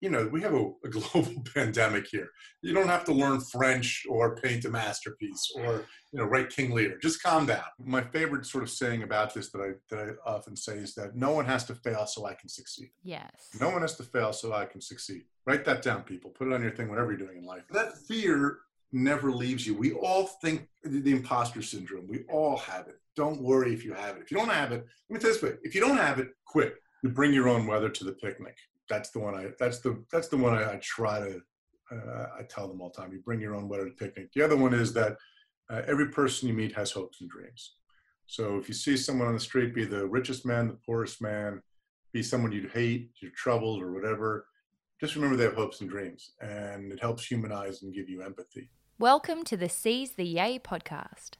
you know, we have a, a, global pandemic here. You don't have to learn French or paint a masterpiece or, you know, write King Lear. Just calm down. My favorite sort of saying about this that I, that I often say is that no one has to fail so I can succeed. Yes. No one has to fail so I can succeed. Write that down, people. Put it on your thing, whatever you're doing in life. That fear never leaves you. We all think the imposter syndrome. We all have it. Don't worry if you have it. If you don't have it, let me tell you this way. If you don't have it, quit. You bring your own weather to the picnic that's the one I that's the that's the one I, I try to uh, I tell them all the time. You bring your own weather to picnic. The other one is that uh, every person you meet has hopes and dreams. So if you see someone on the street, be the richest man, the poorest man, be someone you'd hate, you're troubled or whatever, just remember they have hopes and dreams, and it helps humanize and give you empathy. Welcome to the Seize the Yay podcast.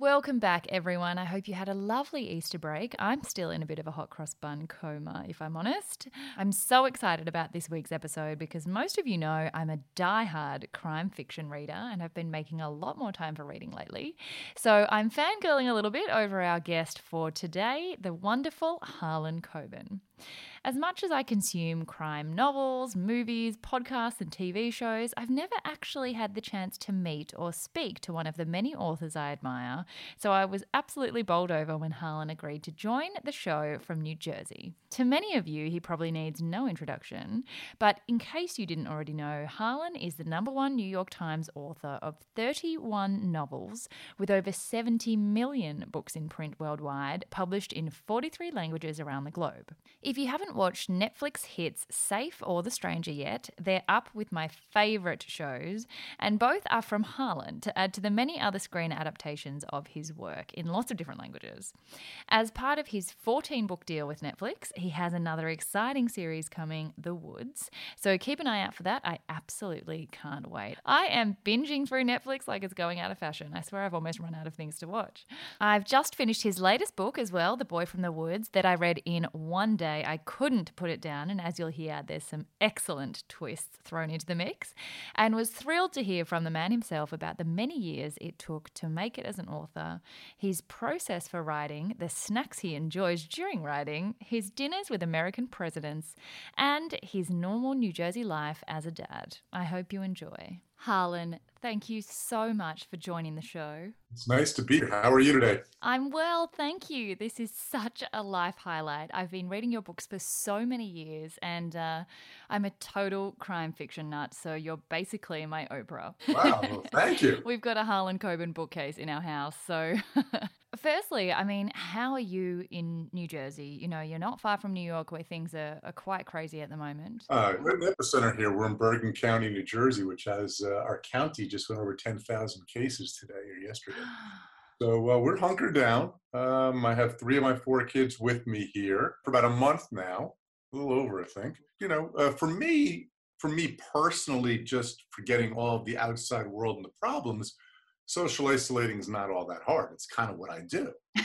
Welcome back, everyone. I hope you had a lovely Easter break. I'm still in a bit of a hot cross bun coma, if I'm honest. I'm so excited about this week's episode because most of you know I'm a die-hard crime fiction reader and have been making a lot more time for reading lately. So I'm fangirling a little bit over our guest for today, the wonderful Harlan Coben. As much as I consume crime novels, movies, podcasts, and TV shows, I've never actually had the chance to meet or speak to one of the many authors I admire, so I was absolutely bowled over when Harlan agreed to join the show from New Jersey. To many of you, he probably needs no introduction, but in case you didn't already know, Harlan is the number one New York Times author of 31 novels with over 70 million books in print worldwide, published in 43 languages around the globe. If you haven't watched Netflix hits Safe or The Stranger yet, they're up with my favourite shows, and both are from Harlan to add to the many other screen adaptations of his work in lots of different languages. As part of his 14 book deal with Netflix, he has another exciting series coming, The Woods. So keep an eye out for that. I absolutely can't wait. I am binging through Netflix like it's going out of fashion. I swear I've almost run out of things to watch. I've just finished his latest book as well, The Boy from the Woods, that I read in one day. I couldn't put it down, and as you'll hear, there's some excellent twists thrown into the mix, and was thrilled to hear from the man himself about the many years it took to make it as an author, his process for writing, the snacks he enjoys during writing, his dinners with American presidents, and his normal New Jersey life as a dad. I hope you enjoy. Harlan, thank you so much for joining the show. It's nice to be here. How are you today? I'm well, thank you. This is such a life highlight. I've been reading your books for so many years, and uh, I'm a total crime fiction nut, so you're basically my Oprah. Wow, well, thank you. We've got a Harlan Coben bookcase in our house, so Firstly, I mean, how are you in New Jersey? You know, you're not far from New York where things are, are quite crazy at the moment. Uh, we're in the epicenter here. We're in Bergen County, New Jersey, which has uh, our county just went over 10,000 cases today or yesterday. So uh, we're hunkered down. Um, I have three of my four kids with me here for about a month now, a little over, I think. You know, uh, for me, for me personally, just forgetting all of the outside world and the problems, social isolating is not all that hard. It's kind of what I do.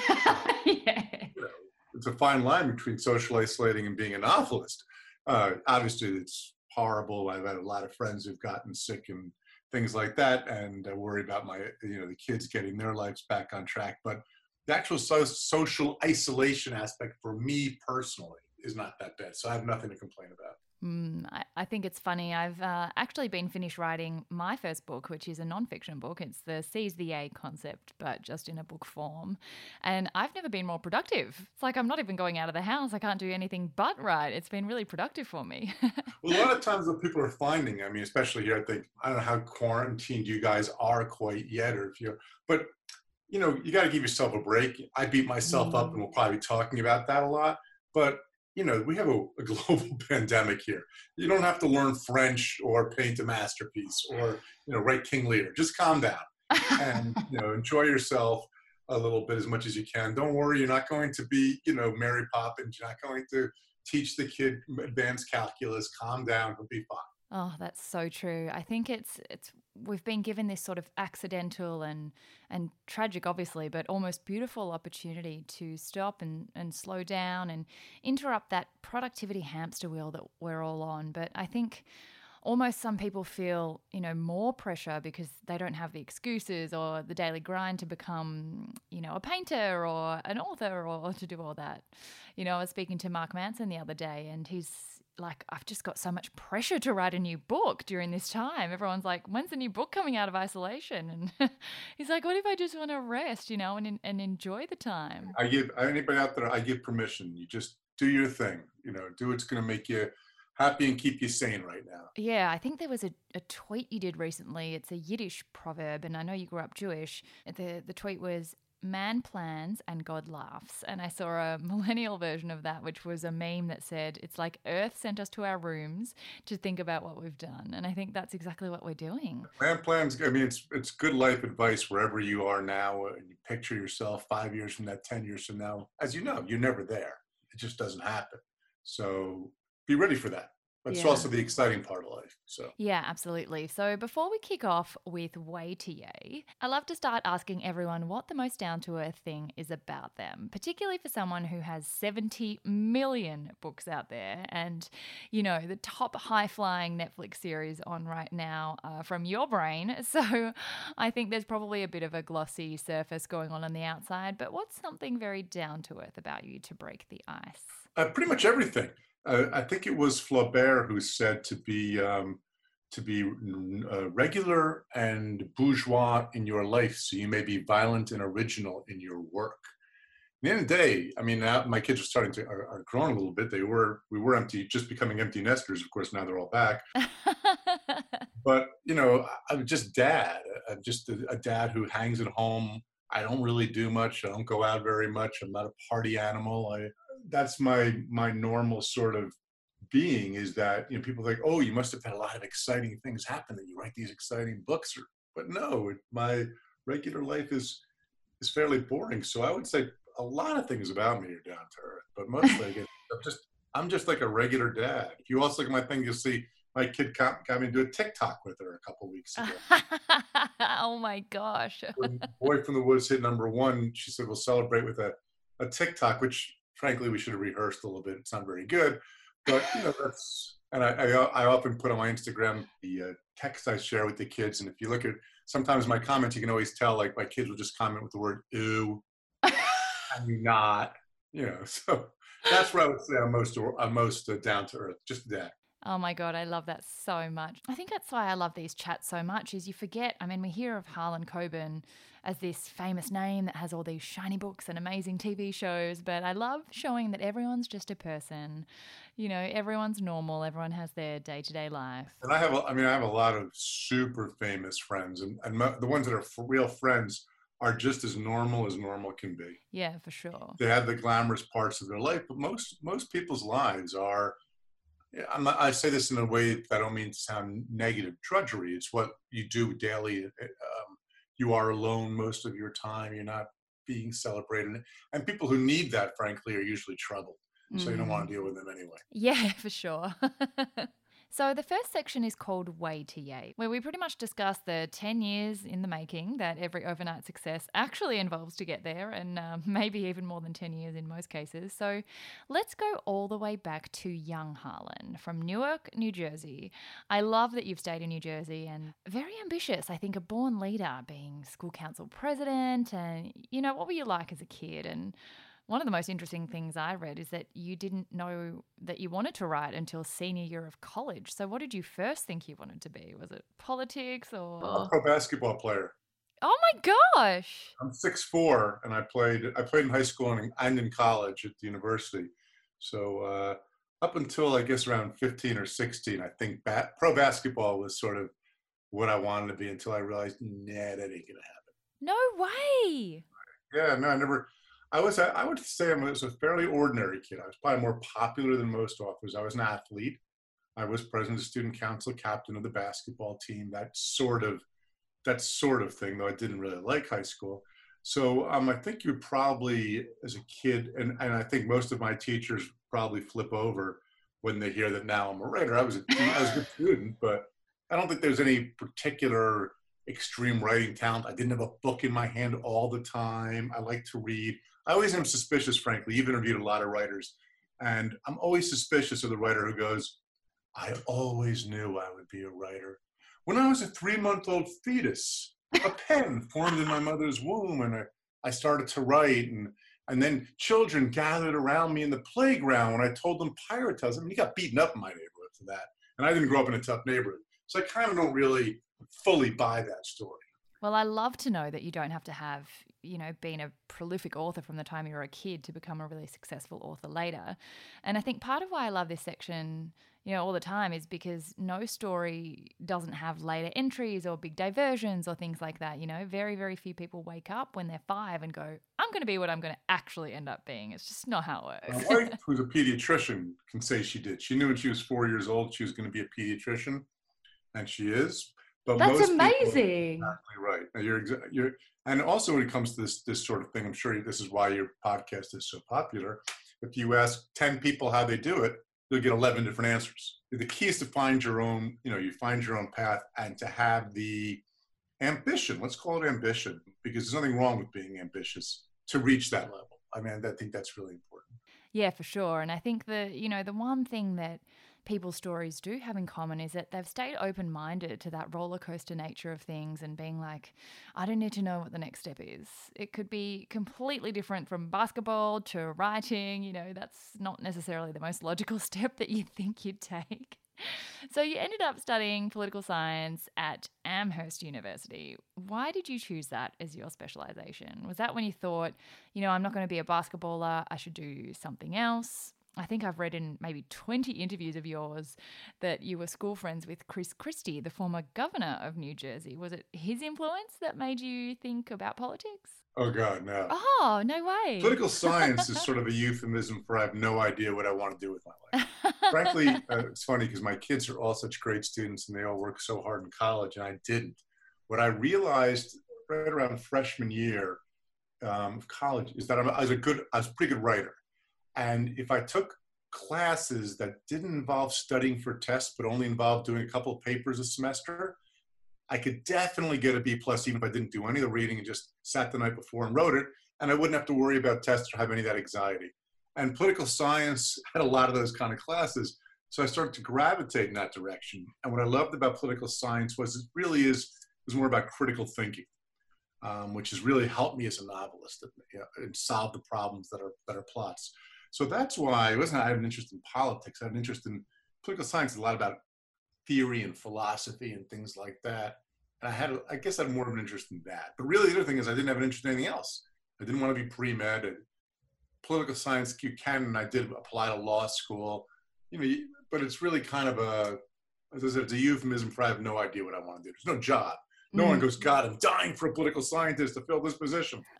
yeah. you know, it's a fine line between social isolating and being a novelist. Uh, obviously, it's horrible. I've had a lot of friends who've gotten sick and things like that, and I worry about my, you know, the kids getting their lives back on track. But the actual so- social isolation aspect for me personally is not that bad. So I have nothing to complain about. Mm, I, I, think it's funny. I've uh, actually been finished writing my first book, which is a nonfiction book. It's the Seize the Yay concept, but just in a book form. And I've never been more productive. It's like I'm not even going out of the house. I can't do anything but write. It's been really productive for me. well, a lot of times what people are finding, I mean, especially here, I think, I don't know how quarantined you guys are quite yet, or if you're, but you know, you got to give yourself a break. I beat myself mm. up, and we'll probably be talking about that a lot. But you know, we have a, a, global pandemic here. You don't have to learn French or paint a masterpiece or, you know, write King Lear. Just calm down and, you know, enjoy yourself a little bit as much as you can. Don't worry, you're not going to be, you know, Mary Poppins. You're not going to teach the kid advanced calculus. Calm down, he'll be fine. Oh, that's so true. I think it's it's we've been given this sort of accidental and and tragic obviously, but almost beautiful opportunity to stop and, and slow down and interrupt that productivity hamster wheel that we're all on. But I think almost some people feel, you know, more pressure because they don't have the excuses or the daily grind to become, you know, a painter or an author or to do all that. You know, I was speaking to Mark Manson the other day and he's like I've just got so much pressure to write a new book during this time. Everyone's like, "When's the new book coming out of isolation?" And he's like, "What if I just want to rest, you know, and and enjoy the time?" I give anybody out there, I give permission. You just do your thing, you know, do what's going to make you happy and keep you sane right now. Yeah, I think there was a, a tweet you did recently. It's a Yiddish proverb, and I know you grew up Jewish. The the tweet was man plans and God laughs. And I saw a millennial version of that, which was a meme that said, It's like Earth sent us to our rooms to think about what we've done. And I think that's exactly what we're doing. Man plans, I mean, it's, it's good life advice wherever you are now. Uh, and you picture yourself five years from that, 10 years from now. As you know, you're never there, it just doesn't happen. So be ready for that but yeah. it's also the exciting part of life. So yeah, absolutely. So before we kick off with Way to Yay, I love to start asking everyone what the most down to earth thing is about them, particularly for someone who has 70 million books out there, and you know the top high flying Netflix series on right now uh, from your brain. So I think there's probably a bit of a glossy surface going on on the outside, but what's something very down to earth about you to break the ice? Uh, pretty much everything uh, I think it was Flaubert who said to be um, to be uh, regular and bourgeois in your life, so you may be violent and original in your work. At the end of the day, I mean, now my kids are starting to are, are growing a little bit. They were we were empty, just becoming empty nesters. Of course, now they're all back. but you know, I'm just dad. I'm just a, a dad who hangs at home. I don't really do much. I don't go out very much. I'm not a party animal. I that's my my normal sort of being is that you know people think oh you must have had a lot of exciting things happen that you write these exciting books or, but no my regular life is is fairly boring. So i would say a lot of things about me are down to earth but mostly again, I'm just i'm just like a regular dad. If you also look at my thing you'll see my kid got, got me to do a tiktok with her a couple weeks ago. Oh my gosh. Boy from the woods hit number one she said we'll celebrate with a, a tiktok which frankly, we should have rehearsed a little bit. It's not very good, but you know that's. And I, I, I often put on my Instagram the uh, text I share with the kids, and if you look at sometimes my comments, you can always tell like my kids will just comment with the word "ew," I'm not, you know. So that's where I would say I'm most I'm most uh, down to earth, just that. Oh my god, I love that so much. I think that's why I love these chats so much. Is you forget. I mean, we hear of Harlan Coben as this famous name that has all these shiny books and amazing TV shows, but I love showing that everyone's just a person. You know, everyone's normal. Everyone has their day to day life. And I have, a, I mean, I have a lot of super famous friends, and, and the ones that are real friends are just as normal as normal can be. Yeah, for sure. They have the glamorous parts of their life, but most most people's lives are not, i say this in a way that I don't mean to sound negative. Drudgery. It's what you do daily. Uh, um, you are alone most of your time. You're not being celebrated, and people who need that, frankly, are usually troubled. So mm. you don't want to mm. deal with them anyway. Yeah, for sure. So, the first section is called Way to Yay, where we pretty much discuss the 10 years in the making that every overnight success actually involves to get there, and um, maybe even more than 10 years in most cases. So, let's go all the way back to young Harlan from Newark, New Jersey. I love that you've stayed in New Jersey and very ambitious. I think a born leader, being school council president, and you know, what were you like as a kid? And one of the most interesting things I read is that you didn't know that you wanted to write until senior year of college. So, what did you first think you wanted to be? Was it politics or a pro basketball player? Oh my gosh! I'm six four, and I played. I played in high school and, and in college at the university. So uh, up until I guess around 15 or 16, I think bat, pro basketball was sort of what I wanted to be until I realized, nah, that ain't gonna happen. No way. Yeah, no, I never. I was, I would say I was a fairly ordinary kid. I was probably more popular than most authors. I was an athlete. I was president of student council, captain of the basketball team, that sort of, that sort of thing, though I didn't really like high school. So um, I think you probably, as a kid, and, and I think most of my teachers probably flip over when they hear that now I'm a writer. I was a, I was a good student, but I don't think there's any particular extreme writing talent. I didn't have a book in my hand all the time. I like to read. I always am suspicious, frankly. You've interviewed a lot of writers, and I'm always suspicious of the writer who goes, I always knew I would be a writer. When I was a three month old fetus, a pen formed in my mother's womb, and I, I started to write. And, and then children gathered around me in the playground when I told them pirate. I mean, you got beaten up in my neighborhood for that. And I didn't grow up in a tough neighborhood. So I kind of don't really fully buy that story. Well, I love to know that you don't have to have, you know, been a prolific author from the time you were a kid to become a really successful author later. And I think part of why I love this section, you know, all the time is because no story doesn't have later entries or big diversions or things like that. You know, very, very few people wake up when they're five and go, I'm going to be what I'm going to actually end up being. It's just not how it works. My wife, who's a pediatrician, can say she did. She knew when she was four years old she was going to be a pediatrician, and she is. But That's amazing. exactly right. You're you're, and also when it comes to this this sort of thing, I'm sure this is why your podcast is so popular. If you ask ten people how they do it, you'll get eleven different answers. The key is to find your own. You know, you find your own path and to have the ambition. Let's call it ambition because there's nothing wrong with being ambitious to reach that level. I mean, I think that's really important. Yeah, for sure. And I think the you know the one thing that people's stories do have in common is that they've stayed open minded to that roller coaster nature of things and being like, I don't need to know what the next step is. It could be completely different from basketball to writing. You know, that's not necessarily the most logical step that you think you'd take. So, you ended up studying political science at Amherst University. Why did you choose that as your specialization? Was that when you thought, you know, I'm not going to be a basketballer, I should do something else? I think I've read in maybe 20 interviews of yours that you were school friends with Chris Christie, the former governor of New Jersey. Was it his influence that made you think about politics? Oh, God, no. Oh, no way. Political science is sort of a euphemism for I have no idea what I want to do with my life. Frankly, uh, it's funny because my kids are all such great students and they all work so hard in college, and I didn't. What I realized right around freshman year um, of college is that I'm, I was a good, I was a pretty good writer. And if I took classes that didn't involve studying for tests, but only involved doing a couple of papers a semester, I could definitely get a B plus even if I didn't do any of the reading and just sat the night before and wrote it. And I wouldn't have to worry about tests or have any of that anxiety. And political science had a lot of those kind of classes. So I started to gravitate in that direction. And what I loved about political science was it really is was more about critical thinking, um, which has really helped me as a novelist and, you know, and solve the problems that are that are plots. So that's why it wasn't I have an interest in politics. I have an interest in political science, a lot about theory and philosophy and things like that. And I had, I guess, I had more of an interest in that. But really, the other thing is, I didn't have an interest in anything else. I didn't want to be pre med. Political science, you can, and I did apply to law school. You know, but it's really kind of a, as I said, it's a euphemism for I have no idea what I want to do. There's no job. No mm. one goes, God, I'm dying for a political scientist to fill this position.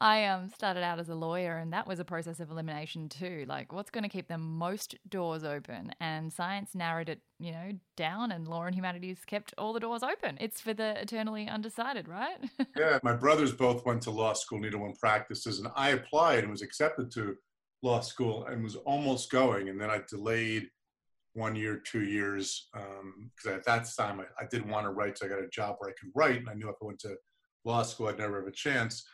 I um started out as a lawyer, and that was a process of elimination too. Like, what's going to keep the most doors open? And science narrowed it, you know, down, and law and humanities kept all the doors open. It's for the eternally undecided, right? yeah, my brothers both went to law school, neither one practices, and I applied and was accepted to law school and was almost going, and then I delayed one year, two years, because um, at that time I, I, didn't want to write, so I got a job where I could write, and I knew if I went to law school, I'd never have a chance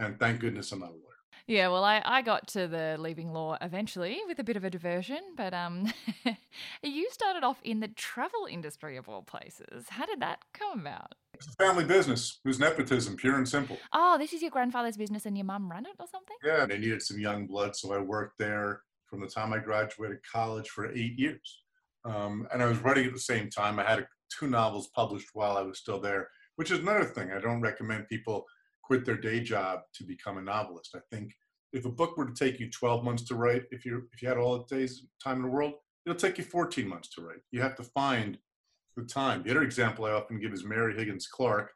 and thank goodness I'm not a lawyer. Yeah, well, I, I got to the leaving law eventually with a bit of a diversion, but um, you started off in the travel industry of all places. How did that come about? It's a family business. It was nepotism, pure and simple. Oh, this is your grandfather's business and your mum ran it or something? Yeah, they needed some young blood, so I worked there from the time I graduated college for eight years. Um, and I was writing at the same time. I had two novels published while I was still there, which is another thing. I don't recommend people – quit their day job to become a novelist. I think if a book were to take you 12 months to write, if you if you had all the days time in the world, it'll take you 14 months to write. You have to find the time. The other example I often give is Mary Higgins Clark.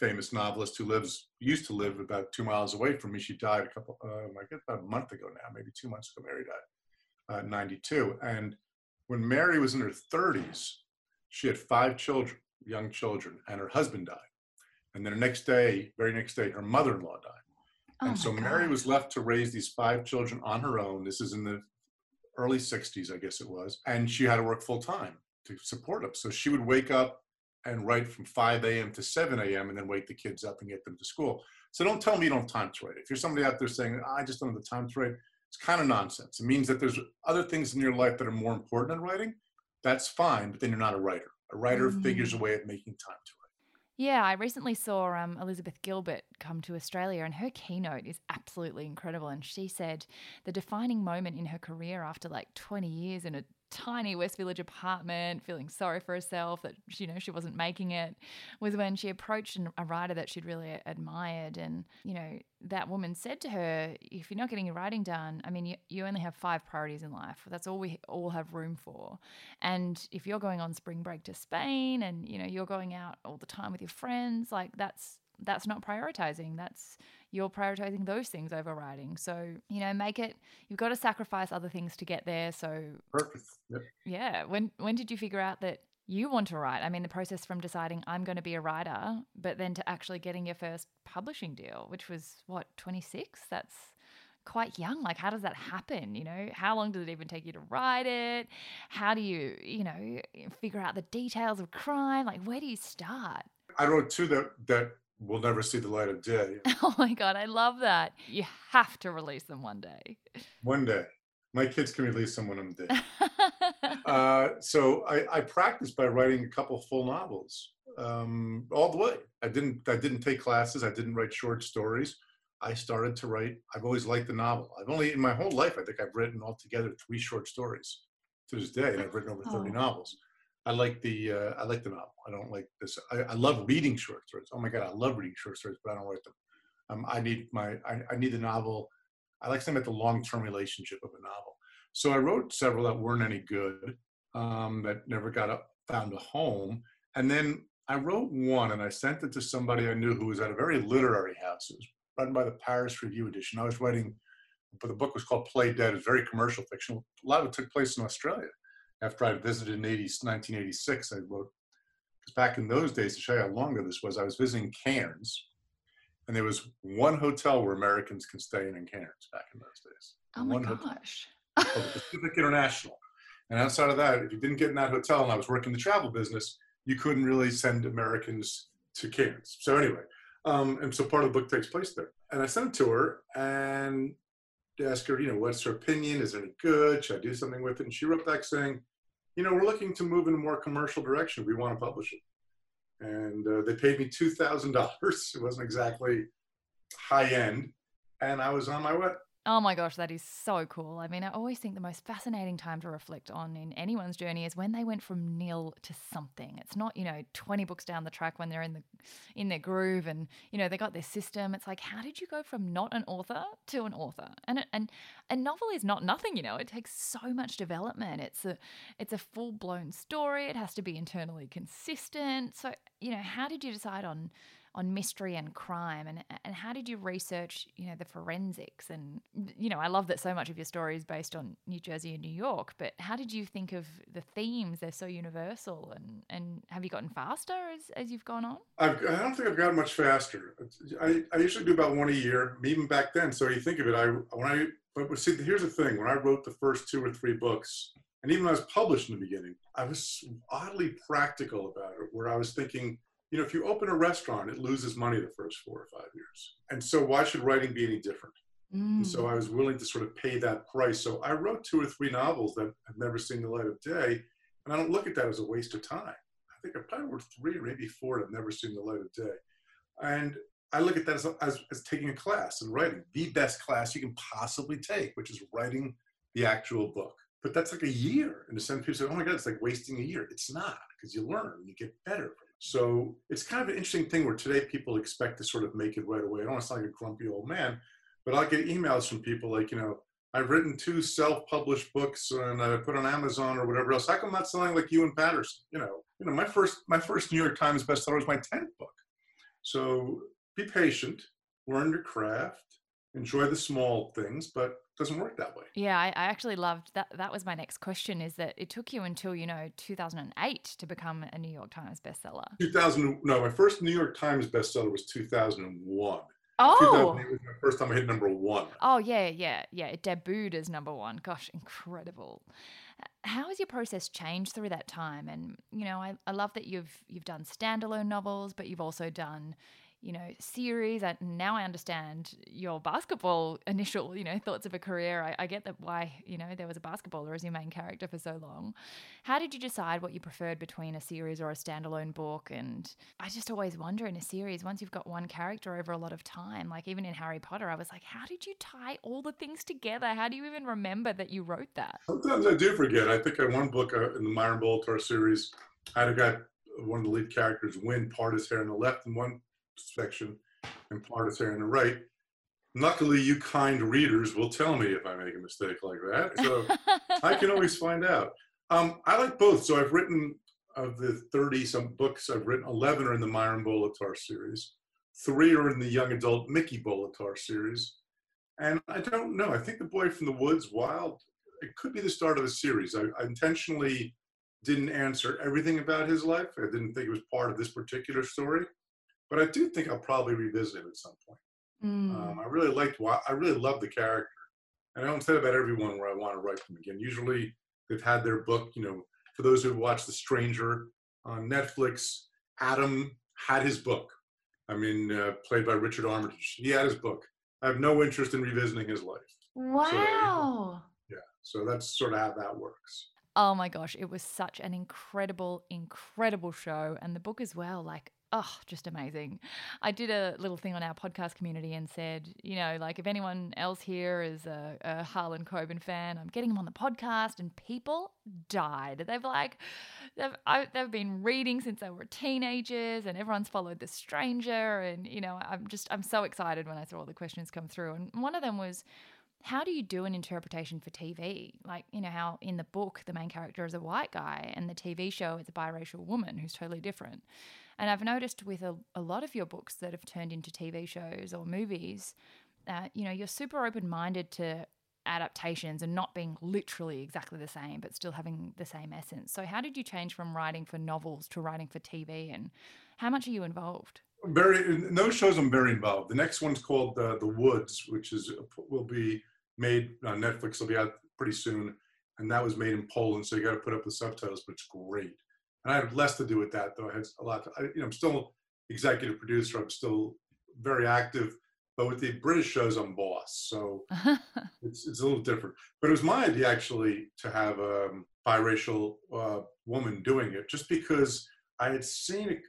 famous novelist who lives used to live about two miles away from me. She died a couple, uh, I guess about a month ago now, maybe two months ago. Mary died, uh, 92. And when Mary was in her 30s, she had five children, young children, and her husband died. And then the next day, very next day, her mother-in-law died. Oh and so Mary was left to raise these five children on her own. This is in the early 60s, I guess it was. And she had to work full time to support them. So she would wake up and write from 5 a.m. to 7 a.m. and then wake the kids up and get them to school. So don't tell me you don't have time to write. If you're somebody out there saying, I just don't have the time to write, it's kind of nonsense. It means that there's other things in your life that are more important than writing. That's fine, but then you're not a writer. A writer mm-hmm. figures a way of making time to write. Yeah, I recently saw um, Elizabeth Gilbert come to Australia, and her keynote is absolutely incredible. And she said the defining moment in her career after like 20 years in a tiny West Village apartment, feeling sorry for herself that you know she wasn't making it, was when she approached a writer that she'd really admired, and you know that woman said to her, "If you're not getting your writing done, I mean, you, you only have five priorities in life. That's all we all have room for. And if you're going on spring break to Spain, and you know you're going out all the time with your friends, like that's that's not prioritizing. That's you're prioritizing those things over writing. So, you know, make it you've got to sacrifice other things to get there. So Perfect. Yep. Yeah. When when did you figure out that you want to write? I mean, the process from deciding I'm going to be a writer, but then to actually getting your first publishing deal, which was what, 26? That's quite young. Like, how does that happen? You know, how long does it even take you to write it? How do you, you know, figure out the details of crime? Like, where do you start? I wrote two that that will never see the light of day. Oh my God, I love that. You have to release them one day. One day. My kids can release them when I'm dead. uh, so I, I practiced by writing a couple full novels um, all the way. I didn't I didn't take classes. I didn't write short stories. I started to write. I've always liked the novel. I've only in my whole life I think I've written altogether three short stories to this day, and I've written over 30 oh. novels. I like the uh, I like the novel. I don't like this. I, I, love reading short stories. Oh my god, I love reading short stories, but I don't write them. Um, I need my I, I need the novel. I like something at the long term relationship of a novel. So I wrote several that weren't any good, um, that never got up, found a home, and then I wrote one and I sent it to somebody I knew who was at a very literary house. It was run by the Paris Review Edition. I was writing, but the book was called Play Dead. It's very commercial fiction. A lot of it took place in Australia after I visited in 80, 1986, I wrote, because back in those days, to show you how long ago this was, I was visiting Cairns, and there was one hotel where Americans can stay in in Cairns back in those days. Oh my gosh. Hotel, the Pacific International. And outside of that, if you didn't get in that hotel and I was working the travel business, you couldn't really send Americans to Cairns. So anyway, um, and so part of the book takes place there. And I sent it to her, and asked her, you know, what's her opinion? Is it any good? Should I do something with it? And she wrote back saying, you know, we're looking to move in a more commercial direction. We want to publish it. And uh, they paid me $2,000. It wasn't exactly high end. And I was on my way. Oh my gosh, that is so cool. I mean, I always think the most fascinating time to reflect on in anyone's journey is when they went from nil to something. It's not, you know, 20 books down the track when they're in the in their groove and, you know, they got their system. It's like, how did you go from not an author to an author? And and a novel is not nothing, you know. It takes so much development. It's a it's a full-blown story. It has to be internally consistent. So, you know, how did you decide on on mystery and crime and and how did you research you know the forensics? And you know I love that so much of your story is based on New Jersey and New York but how did you think of the themes? They're so universal and and have you gotten faster as, as you've gone on? I've, I don't think I've gotten much faster. I, I usually do about one a year even back then. So you think of it I when I but see here's the thing. When I wrote the first two or three books and even when I was published in the beginning I was oddly practical about it where I was thinking you know, if you open a restaurant, it loses money the first four or five years. And so why should writing be any different? Mm. So I was willing to sort of pay that price. So I wrote two or three novels that have never seen the light of day. And I don't look at that as a waste of time. I think I probably wrote three or maybe four that have never seen the light of day. And I look at that as, as, as taking a class and writing, the best class you can possibly take, which is writing the actual book. But that's like a year. And some people say, oh my God, it's like wasting a year. It's not because you learn and you get better so it's kind of an interesting thing where today people expect to sort of make it right away. I don't want to sound like a grumpy old man, but I'll get emails from people like, you know, I've written two self-published books and I put on Amazon or whatever else. How come I'm not selling like you and Patterson? You know, you know, my first my first New York Times bestseller was my 10th book. So be patient, learn your craft, enjoy the small things, but doesn't work that way. Yeah, I, I, actually loved that. That was my next question is that it took you until, you know, 2008 to become a New York Times bestseller. 2000, no, my first New York Times bestseller was 2001. Oh, was the first time I hit number one. Oh yeah, yeah, yeah. It debuted as number one. Gosh, incredible. How has your process changed through that time? And you know, I, I love that you've you've done standalone novels, but you've also done you know, series. And now I understand your basketball initial, you know, thoughts of a career. I, I, get that why, you know, there was a basketballer as your main character for so long. How did you decide what you preferred between a series or a standalone book? And I just always wonder in a series, once you've got one character over a lot of time, like even in Harry Potter, I was like, how did you tie all the things together? How do you even remember that you wrote that? Sometimes I do forget. I think in one book uh, in the Myron Bolitar series, I had a guy, one of the lead characters, win part his hair on the left and one section and part is there on the right. Luckily, you kind readers will tell me if I make a mistake like that, so I can always find out. Um, I like both. So I've written of the 30 some books I've written, 11 are in the Myron Bolitar series, three are in the young adult Mickey Bolitar series. And I don't know. I think The Boy from the Woods, Wilde, it could be the start of a series. I, I intentionally didn't answer everything about his life. I didn't think it was part of this particular story but I do think I'll probably revisit it at some point. Mm. Um, I really liked, I really love the character, and I don't say about everyone where I want to write them again. Usually, they've had their book. You know, for those who watched The Stranger on Netflix, Adam had his book. I mean, uh, played by Richard Armitage. He had his book. I have no interest in revisiting his life. Wow. So, yeah, so that's sort of how that works. Oh my gosh, it was such an incredible, incredible show. And the book as well. Like, oh, just amazing. I did a little thing on our podcast community and said, you know, like if anyone else here is a, a Harlan Coben fan, I'm getting him on the podcast, and people died. They've like, they've I, they've been reading since they were teenagers, and everyone's followed The Stranger, and you know, I'm just I'm so excited when I saw all the questions come through, and one of them was how do you do an interpretation for TV? Like, you know, how in the book the main character is a white guy and the TV show it's a biracial woman who's totally different. And I've noticed with a, a lot of your books that have turned into TV shows or movies, uh, you know, you're super open minded to adaptations and not being literally exactly the same, but still having the same essence. So, how did you change from writing for novels to writing for TV, and how much are you involved? Very in those shows, I'm very involved. The next one's called uh, The Woods, which is will be made on Netflix. Will be out pretty soon, and that was made in Poland, so you got to put up the subtitles, but it's great. And I have less to do with that, though. I had a lot. To, I, you know, I'm still executive producer. I'm still very active, but with the British shows, I'm boss. So it's it's a little different. But it was my idea actually to have a biracial uh, woman doing it, just because I had seen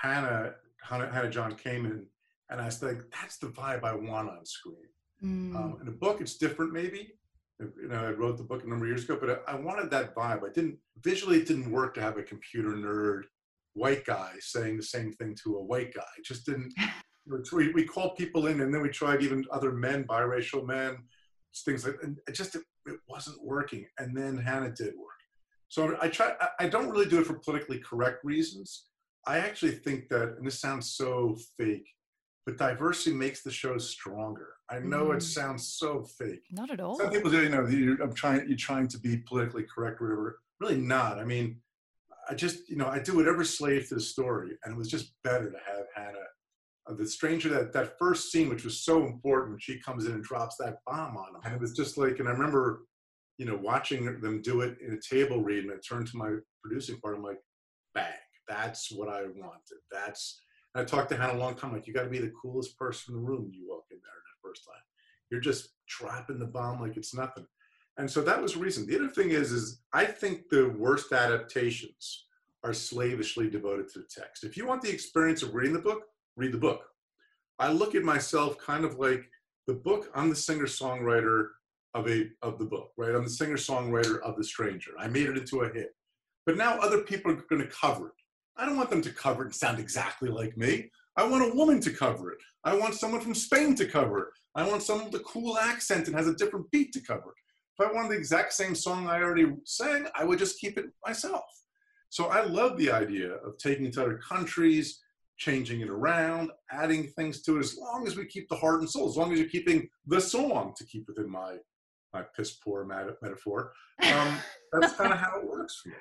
Hannah Hannah, Hannah John Kamen, and I was like, that's the vibe I want on screen. Mm. Um, in a book, it's different, maybe, you know, I wrote the book a number of years ago, but I, wanted that vibe. I didn't visually, it didn't work to have a computer nerd white guy saying the same thing to a white guy. It just didn't. we, we called people in, and then we tried even other men, biracial men, things like, and it just it, it wasn't working. And then Hannah did work. So I try. I don't really do it for politically correct reasons. I actually think that, and this sounds so fake, but diversity makes the show stronger. I know mm. it sounds so fake. Not at all. Some people do, you know, you're, I'm trying, you're trying to be politically correct or whatever. Really not. I mean, I just, you know, I do whatever slave to the story, and it was just better to have Hannah. Uh, the stranger that that first scene, which was so important, when she comes in and drops that bomb on him, and it was just like, and I remember, you know, watching them do it in a table read, and I turned to my producing part, I'm like, bang, that's what I wanted. That's I talked to Hannah a long time, like, you got to be the coolest person in the room when you walk in there that first time. You're just dropping the bomb like it's nothing. And so that was reason. The other thing is, is I think the worst adaptations are slavishly devoted to the text. If you want the experience of reading the book, read the book. I look at myself kind of like the book. I'm the singer-songwriter of a of the book, right? I'm the singer-songwriter of The Stranger. I made it into a hit. But now other people are going to cover it. I don't want them to cover it and sound exactly like me. I want a woman to cover it. I want someone from Spain to cover it. I want someone with a cool accent and has a different beat to cover it. If I wanted the exact same song I already sang, I would just keep it myself. So I love the idea of taking it to other countries, changing it around, adding things to it, as long as we keep the heart and soul, as long as you're keeping the song to keep within my my piss poor metaphor. Um, that's kind of how it works for me.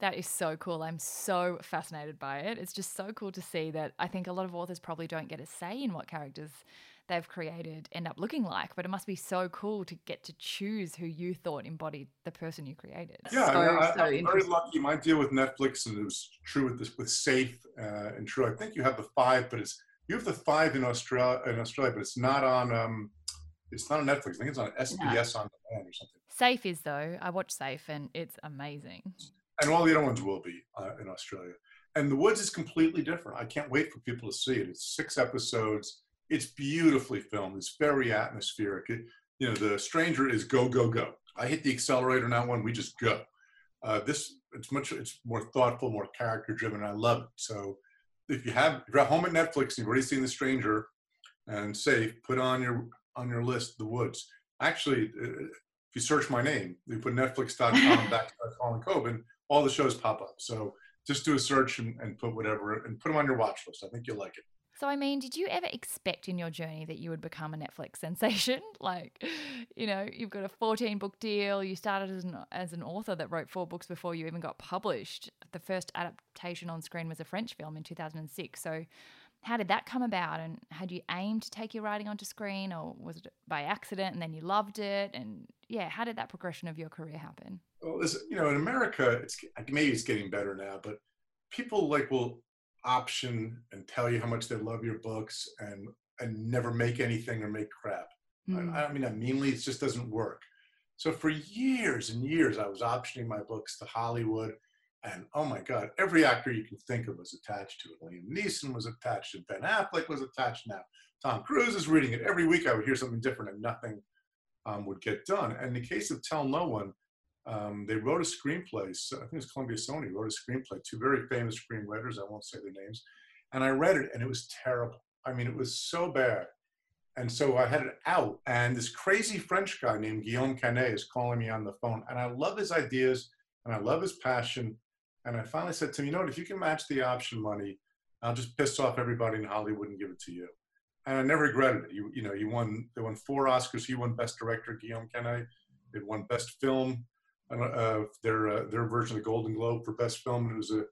That is so cool. I'm so fascinated by it. It's just so cool to see that I think a lot of authors probably don't get a say in what characters they've created end up looking like, but it must be so cool to get to choose who you thought embodied the person you created. Yeah, so, I, am very lucky. My deal with Netflix, and it was true with this with Safe uh, and True. I think you have the five, but it's you have the five in Australia, in Australia, but it's not on. Um, it's not on Netflix. I think it's on SBS no. on demand or something. Safe is though. I watch Safe, and it's amazing and all the other ones will be uh, in Australia. And The Woods is completely different. I can't wait for people to see it. It's six episodes. It's beautifully filmed. It's very atmospheric. It, you know, The Stranger is go go go. I hit the accelerator on that one. We just go. Uh, this it's much it's more thoughtful, more character driven. I love it. So if you have if you're at home at Netflix and you've already seen The Stranger and safe, put on your on your list The Woods. Actually, uh, if you search my name, you put netflix.com backslash Harlan Coben, all the shows pop up. So just do a search and, and put whatever and put them on your watch list. I think you'll like it. So, I mean, did you ever expect in your journey that you would become a Netflix sensation? Like, you know, you've got a 14 book deal. You started as an, as an author that wrote four books before you even got published. The first adaptation on screen was a French film in 2006. So, how did that come about? And had you aimed to take your writing onto screen, or was it by accident and then you loved it? And yeah, how did that progression of your career happen? Well, you know, in America, it's maybe it's getting better now, but people like will option and tell you how much they love your books and and never make anything or make crap. Mm. I, I mean, that meanly, it just doesn't work. So for years and years, I was optioning my books to Hollywood and oh my God, every actor you can think of was attached to it. Liam Neeson was attached and. Ben Affleck was attached now. Tom Cruise is reading it. Every week I would hear something different and nothing um, would get done. And in the case of Tell No One, um, they wrote a screenplay. So I think it was Columbia Sony wrote a screenplay. Two very famous screenwriters. I won't say their names. And I read it, and it was terrible. I mean, it was so bad. And so I had it out, and this crazy French guy named Guillaume Canet is calling me on the phone, and I love his ideas, and I love his passion, and I finally said to him, you know what, if you can match the option money, I'll just piss off everybody in Hollywood and give it to you. And I never regretted it. You, you know, you won, they won four Oscars. He won Best Director, Guillaume Canet. They won Best Film, uh, their, uh, their version of the Golden Globe for Best Film. And it was a,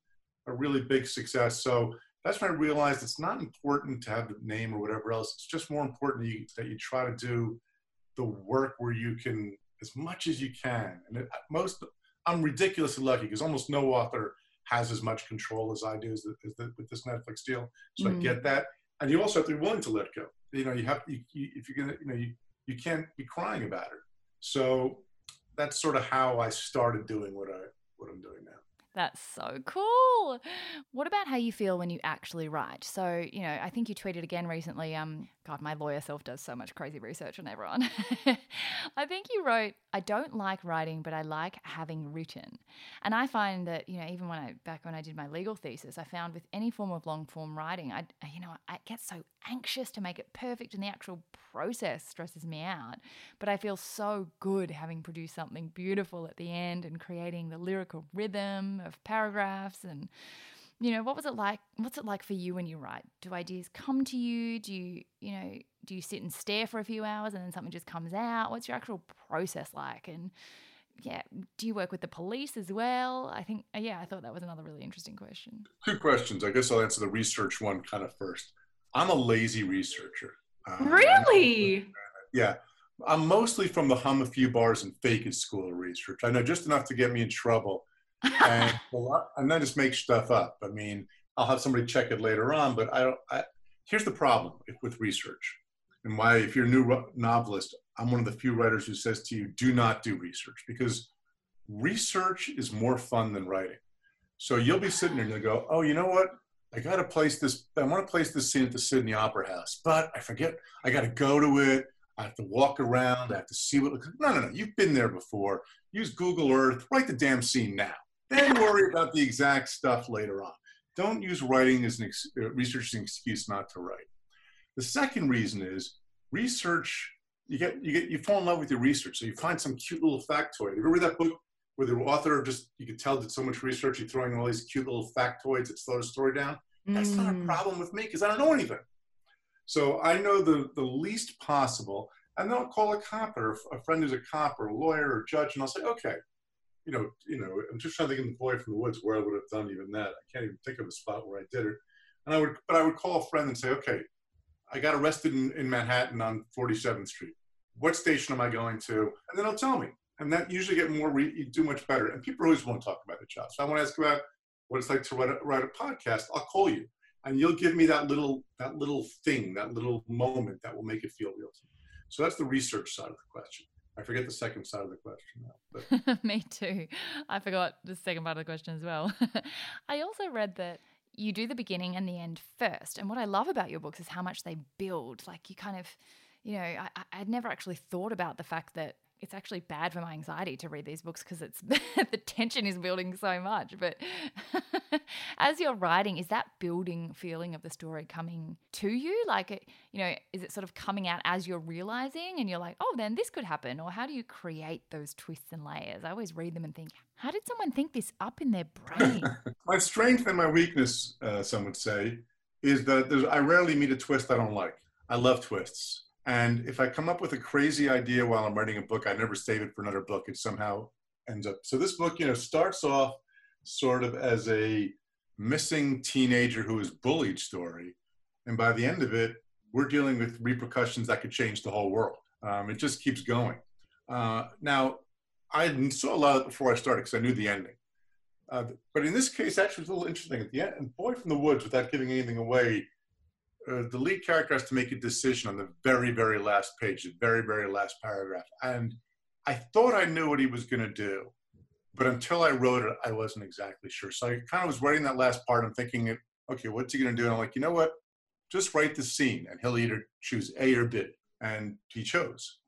a really big success. So that's when I realized it's not important to have the name or whatever else. It's just more important that you, that you try to do the work where you can, as much as you can. And it, most, I'm ridiculously lucky because almost no author has as much control as I do as, the, as the, with this Netflix deal. So mm-hmm. I get that, and you also have to be willing to let go. You know, you have you, you, if you're gonna, you know, you you can't be crying about it. So that's sort of how I started doing what I what I'm doing now. That's so cool. What about how you feel when you actually write? So, you know, I think you tweeted again recently. Um, God, my lawyer self does so much crazy research on everyone. I think you wrote, I don't like writing, but I like having written. And I find that, you know, even when I, back when I did my legal thesis, I found with any form of long form writing, I, you know, I get so anxious to make it perfect and the actual process stresses me out. But I feel so good having produced something beautiful at the end and creating the lyrical rhythm of paragraphs and you know what was it like what's it like for you when you write? Do ideas come to you? Do you you know do you sit and stare for a few hours and then something just comes out? What's your actual process like? And yeah do you work with the police as well? I think uh, yeah i thought that was another really interesting question. Two questions. I guess i'll answer the research one kind of first. I'm a lazy researcher. Um, really? yeah. I'm mostly from the hum a few bars and fake it school of research. I know just enough to get me in trouble and, and then just make stuff up. I mean, I'll have somebody check it later on, but I don't. I, here's the problem with research, and why if you're a new novelist, I'm one of the few writers who says to you, do not do research because research is more fun than writing. So you'll be sitting there and you'll go, oh, you know what? I got to place this. I want to place this scene at the Sydney Opera House, but I forget. I got to go to it. I have to walk around. I have to see what. No, no, no. You've been there before. Use Google Earth. Write the damn scene now. Then worry about the exact stuff later on. Don't use writing as an ex- uh, research as an excuse not to write. The second reason is research. You get you get you fall in love with your research. So you find some cute little factoid. You ever that book where the author just you could tell did so much research, he's throwing all these cute little factoids that slow the story down. That's not a Mm. problem with me because I don't know anything. So I know the, the least possible. And then I'll call a cop or a friend who's a cop or a lawyer or judge, and I'll say, okay, you know, you know, I'm just trying to think of the boy from the woods where I would have done even that. I can't even think of a spot where I did it. And I would, but I would call a friend and say, okay, I got arrested in, in Manhattan on 47th Street. What station am I going to? And then they'll tell me. And that usually get more, re- you do much better. And people always want to talk about the job. So I want to ask about what it's like to write a, write a podcast. I'll call you and you'll give me that little, that little thing, that little moment that will make it feel real to me. So that's the research side of the question. I forget the second side of the question now. Me too. I forgot the second part of the question as well. I also read that you do the beginning and the end first. And what I love about your books is how much they build. Like you kind of, you know, I- I'd never actually thought about the fact that it's actually bad for my anxiety to read these books because it's the tension is building so much. But as you're writing, is that building feeling of the story coming to you? Like, it, you know, is it sort of coming out as you're realizing and you're like, oh, then this could happen? Or how do you create those twists and layers? I always read them and think, how did someone think this up in their brain? my strength and my weakness, uh, some would say, is that I rarely meet a twist I don't like. I love twists. And if I come up with a crazy idea while I'm writing a book, I never save it for another book. It somehow ends up. So this book, you know, starts off sort of as a missing teenager who is bullied story. And by the end of it, we're dealing with repercussions that could change the whole world. Um, it just keeps going. Uh, now, I saw a lot of it before I started because I knew the ending. Uh, but in this case, actually, it's a little interesting. At the end, and Boy from the Woods, without giving anything away, uh, the lead character has to make a decision on the very, very last page, the very, very last paragraph. And I thought I knew what he was going to do, but until I wrote it, I wasn't exactly sure. So I kind of was writing that last part and thinking, okay, what's he going to do? And I'm like, you know what? Just write the scene, and he'll either choose A or B. And he chose.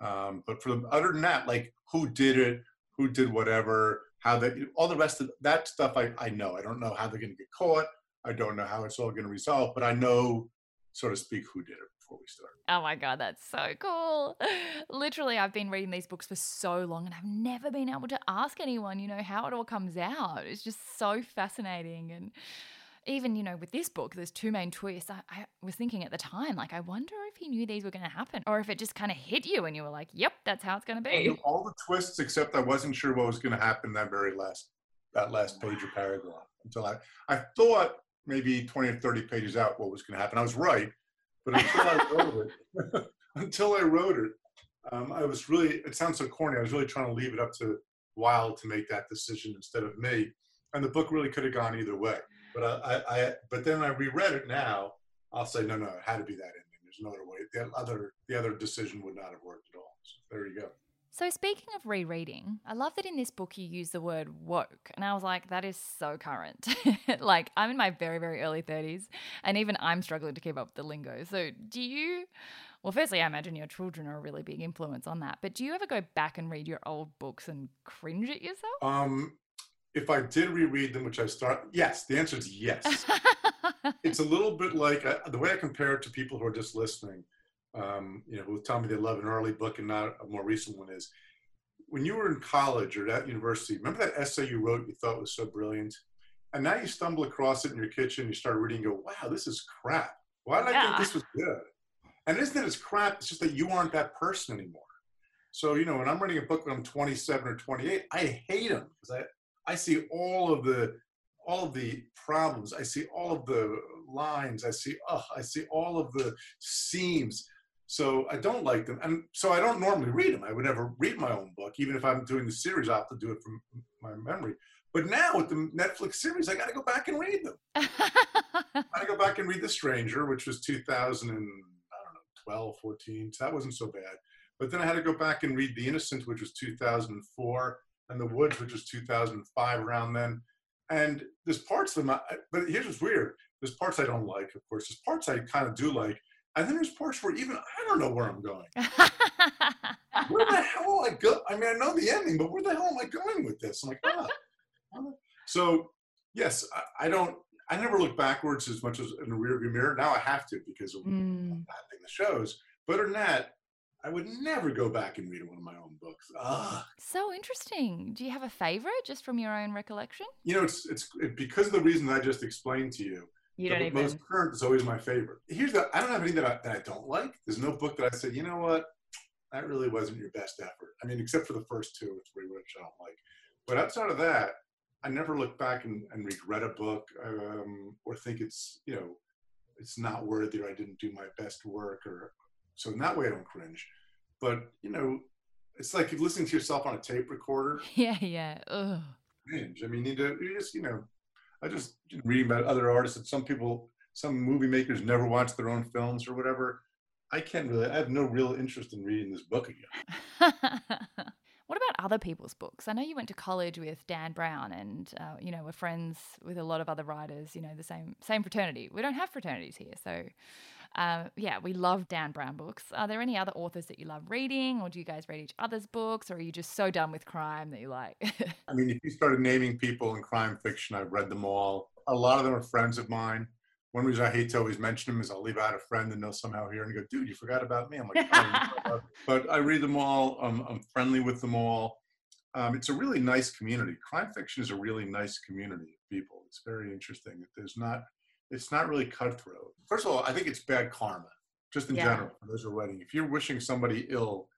Um, but for the, other than that, like who did it, who did whatever, how they, all the rest of that stuff, I, I know. I don't know how they're going to get caught. I don't know how it's all going to resolve, but I know, so to speak, who did it before we start. Oh my God, that's so cool. Literally, I've been reading these books for so long and I've never been able to ask anyone, you know, how it all comes out. It's just so fascinating. And even, you know, with this book, there's two main twists. I, I was thinking at the time, like, I wonder if he knew these were going to happen or if it just kind of hit you and you were like, yep, that's how it's going to I be. knew all the twists except I wasn't sure what was going to happen that very last that last page or paragraph until I I thought maybe 20 or 30 pages out what was going to happen. I was right, but until I wrote it, until I wrote it, um, I was really it sounds so corny. I was really trying to leave it up to Wilde to make that decision instead of me, and the book really could have gone either way. But I, I, I but then I reread it now. I'll say no, no, it had to be that ending. There's no other way. The other the other decision would not have worked at all. So there you go. So, speaking of rereading, I love that in this book you use the word woke. And I was like, that is so current. like, I'm in my very, very early 30s, and even I'm struggling to keep up with the lingo. So, do you, well, firstly, I imagine your children are a really big influence on that, but do you ever go back and read your old books and cringe at yourself? Um, if I did reread them, which I start, yes, the answer is yes. it's a little bit like uh, the way I compare it to people who are just listening. Um, you know, who tell me they love an early book and not a more recent one is when you were in college or at university. Remember that essay you wrote you thought was so brilliant, and now you stumble across it in your kitchen. You start reading, and go, "Wow, this is crap. Why did I think this was good?" And isn't it it's crap? It's just that you aren't that person anymore. So you know, when I'm reading a book when I'm 27 or 28, I hate them because I I see all of the all of the problems. I see all of the lines. I see oh, I see all of the seams. So I don't like them, and so I don't normally read them. I would never read my own book, even if I'm doing the series. I have to do it from my memory. But now with the Netflix series, I got to go back and read them. I go back and read The Stranger, which was 2000 and I don't know 12, 14. So that wasn't so bad. But then I had to go back and read The Innocent, which was 2004, and The Woods, which was 2005, around then. And there's parts of them, I, but here's what's weird. There's parts I don't like, of course. There's parts I kind of do like. And then there's parts where even I don't know where I'm going. Where the hell am I go? I mean, I know the ending, but where the hell am I going with this? I'm like, ah. So, yes, I, I don't, I never look backwards as much as in the rearview mirror. Now I have to because of Mm. that thing the shows. But other than that, I would never go back and read one of my own books. Ah, so interesting. Do you have a favorite just from your own recollection? you know, it's it's it, because of the reason I just explained to you. You don't the even. most current is always my favorite. Here's the I don't have any that I, that I don't like. There's no book that I said, you know what, that really wasn't your best effort. I mean, except for the first two or three, which I don't like. But outside of that, I never look back and, and regret a book um, or think it's you know it's not worthy or I didn't do my best work or so in that way I don't cringe. But you know, it's like you're listening to yourself on a tape recorder. Yeah, yeah. Ugh. Cringe. I mean, you you just you know, I just reading about other artists that some people, some movie makers never watch their own films or whatever. I can't really. I have no real interest in reading this book again. what about other people's books? I know you went to college with Dan Brown, and uh, you know we're friends with a lot of other writers. You know the same same fraternity. We don't have fraternities here, so um, yeah, we love Dan Brown books. Are there any other authors that you love reading, or do you guys read each other's books, or are you just so done with crime that you like? I mean, if you started naming people in crime fiction, I've read them all. A lot of them are friends of mine. One reason I hate to always mention them is I'll leave out a friend and they'll somehow hear and go, dude, you forgot about me. I'm like, oh, but I read them all. I'm, I'm friendly with them all. Um, it's a really nice community. Crime fiction is a really nice community of people. It's very interesting. That there's not, it's not really cutthroat. First of all, I think it's bad karma, just in Yeah. general. For those who are writing, if you're wishing somebody ill,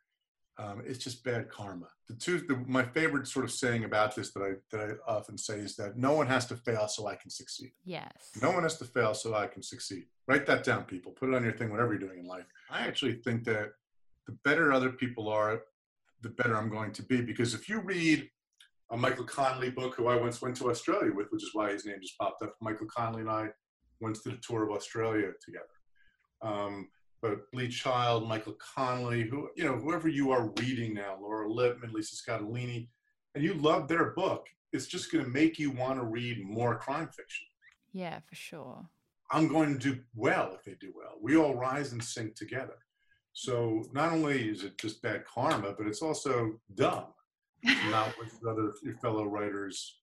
um, it's just bad karma. The two, the, my favorite sort of saying about this that I that I often say is that no one has to fail so I can succeed. yes. No one has to fail so I can succeed. Write that down, people. Put it on your thing, whatever you're doing in life. I actually think that the better other people are, the better I'm going to be. Because if you read a Michael Connolly book, who I once went to Australia with, which is why his name just popped up, Michael Connolly and I went to the tour of Australia together. Um, but Lee Child, Michael Connolly, who you know, whoever you are reading now, Laura Lippman, Lisa Scottoline, and you love their book, it's just going to make you want to read more crime fiction. Yeah, for sure. I'm going to do well if they do well. We all rise and sink together. So not only is it just bad karma, but it's also dumb not with other your fellow writers.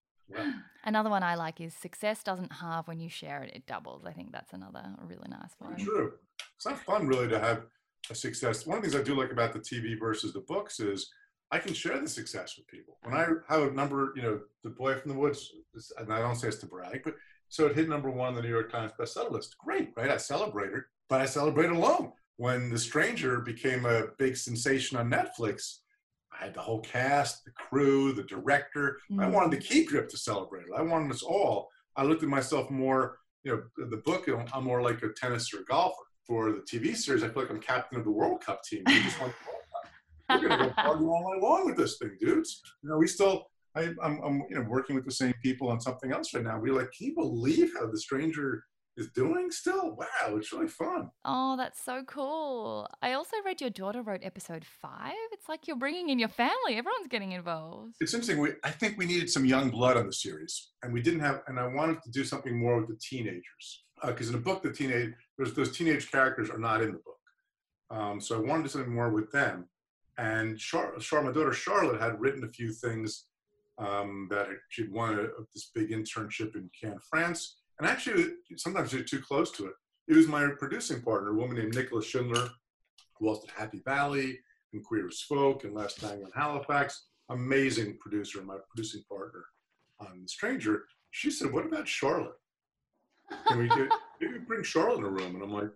Another one I like is success doesn't halve when you share it, it doubles. I think that's another really nice one. true. It's not fun really to have a success. One of the things I do like about the TV versus the books is I can share the success with people. When I have a number, you know, The Boy from the Woods, and I don't say it's to brag, but so it hit number one on the New York Times bestseller list. Great, right? I celebrated, but I celebrated alone. When The Stranger became a big sensation on Netflix, I had the whole cast, the crew, the director. I Mm. wanted to keep Drip to celebrate it. I wanted us all. I looked at myself more, you know, the book, I'm more like a tennis or a golfer. For the TV series, I feel like I'm captain of the World Cup team. We just won the World Cup. We're gonna go party all night long with this thing, dudes. You know, we still. I, I'm, I'm, you know, working with the same people on something else right now. We're like, can you believe how the stranger is doing still? Wow, it's really fun. Oh, that's so cool. I also read your daughter wrote episode five. It's like you're bringing in your family, everyone's getting involved. It's interesting. We, I think we needed some young blood on the series, and we didn't have. And I wanted to do something more with the teenagers because in the book, the teenage those those teenage characters are not in the book. Um, so I wanted to do something more with them. And Char, Char, my daughter Charlotte, had written a few things um, that she'd won a, this big internship in Cannes, France. And actually, sometimes you're too close to it. It was my producing partner, a woman named Nicola Shindler, who also did Happy Valley and Queer as Folk and Last Tango in Halifax. Amazing producer, my producing partner on The Stranger. She said, "What about Charlotte? Can we maybe bring Charlotte in a room?" And I'm like,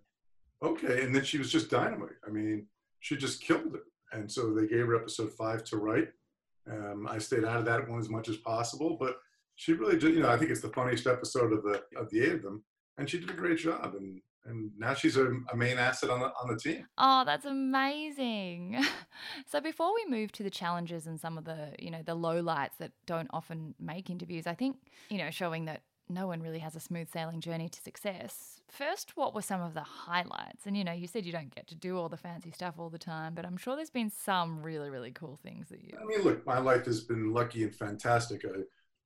"Okay." And then she was just dynamite. I mean, she just killed it. And so they gave her episode five to write. Um, I stayed out of that one as much as possible, but she really did. You know, I think it's the funniest episode of the of the eight of them, and she did a great job. And and now she's a, a main asset on the on the team. Oh, that's amazing. so before we move to the challenges and some of the, you know, the low lights that don't often make interviews, I think, you know, showing that no one really has a smooth sailing journey to success. First, what were some of the highlights? And you know, you said you don't get to do all the fancy stuff all the time, but I'm sure there's been some really, really cool things that you I mean, look, my life has been lucky and fantastic. I,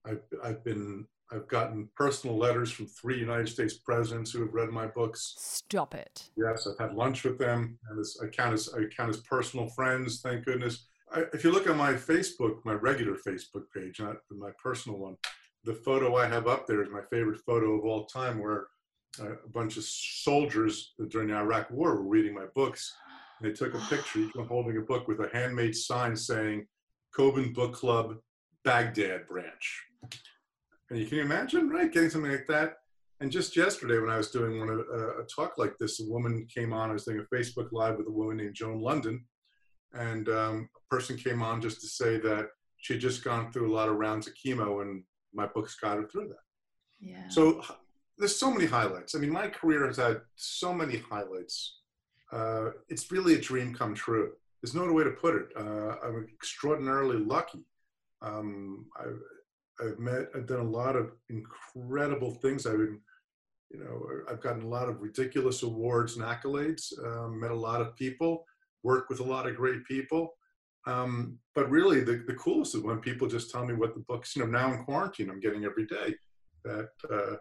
I've, I've been, I've gotten personal letters from three United States presidents who have read my books. stop it. Yes, I've had lunch with them, and this, I count as, I count as personal friends. Thank goodness. I, if you look at my Facebook, my regular Facebook page, not my personal one, the photo I have up there is my favorite photo of all time, where uh, a bunch of soldiers during the Iraq War were reading my books. And they took a picture, each one holding a book with a handmade sign saying Coben Book Club, Baghdad branch. And you can you imagine, right? Getting something like that. And just yesterday, when I was doing one of, uh, a talk like this, a woman came on. I was doing a Facebook Live with a woman named Joan London, and um, a person came on just to say that she had just gone through a lot of rounds of chemo, and my books got her through that. Yeah. So there's so many highlights. I mean, my career has had so many highlights. Uh, it's really a dream come true. There's no other way to put it. Uh, I'm extraordinarily lucky. Um, I've, I've met, I've done a lot of incredible things. I've been, you know, I've gotten a lot of ridiculous awards and accolades. Um, met a lot of people, worked with a lot of great people. Um, but really, the, the coolest is when people just tell me what the books. You know, now in quarantine, I'm getting every day that uh,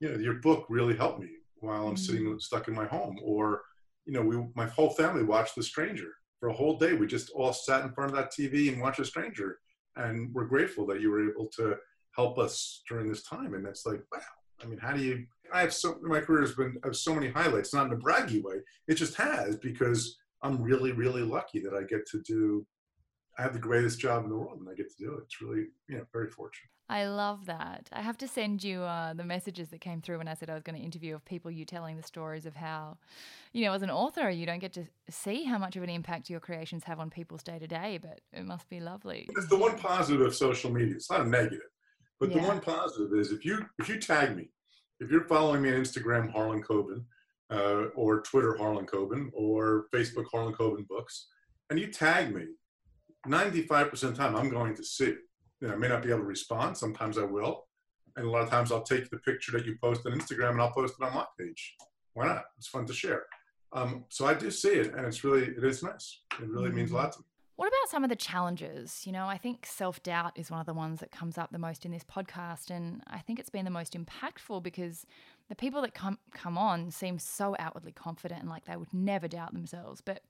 you know your book really helped me while I'm sitting Mm. stuck in my home. Or you know, we my whole family watched The Stranger for a whole day. We just all sat in front of that TV and watched The Stranger, and we're grateful that you were able to help us during this time. And it's like, wow. I mean, how do you? I have so my career has been I have so many highlights, not in a braggy way. It just has because I'm really, really lucky that I get to do. I have the greatest job in the world, and I get to do it. It's really, you know, very fortunate. I love that. I have to send you uh, the messages that came through when I said I was going to interview of people you telling the stories of how, you know, as an author, you don't get to see how much of an impact your creations have on people's day to day, but it must be lovely. It's the one positive of social media. It's not a negative, but the one positive is if you if you tag me, if you're following me on Instagram, Harlan Coben, uh, or Twitter, Harlan Coben, or Facebook, Harlan Coben Books, and you tag me, 95% of the time I'm going to see. You know, I may not be able to respond. Sometimes I will. And a lot of times I'll take the picture that you post on Instagram and I'll post it on my page. Why not? It's fun to share. Um, so I do see it, and it's really, it is nice. It really means a lot to me. What about some of the challenges? You know, I think self doubt is one of the ones that comes up the most in this podcast, and I think it's been the most impactful because the people that come come on seem so outwardly confident and like they would never doubt themselves. But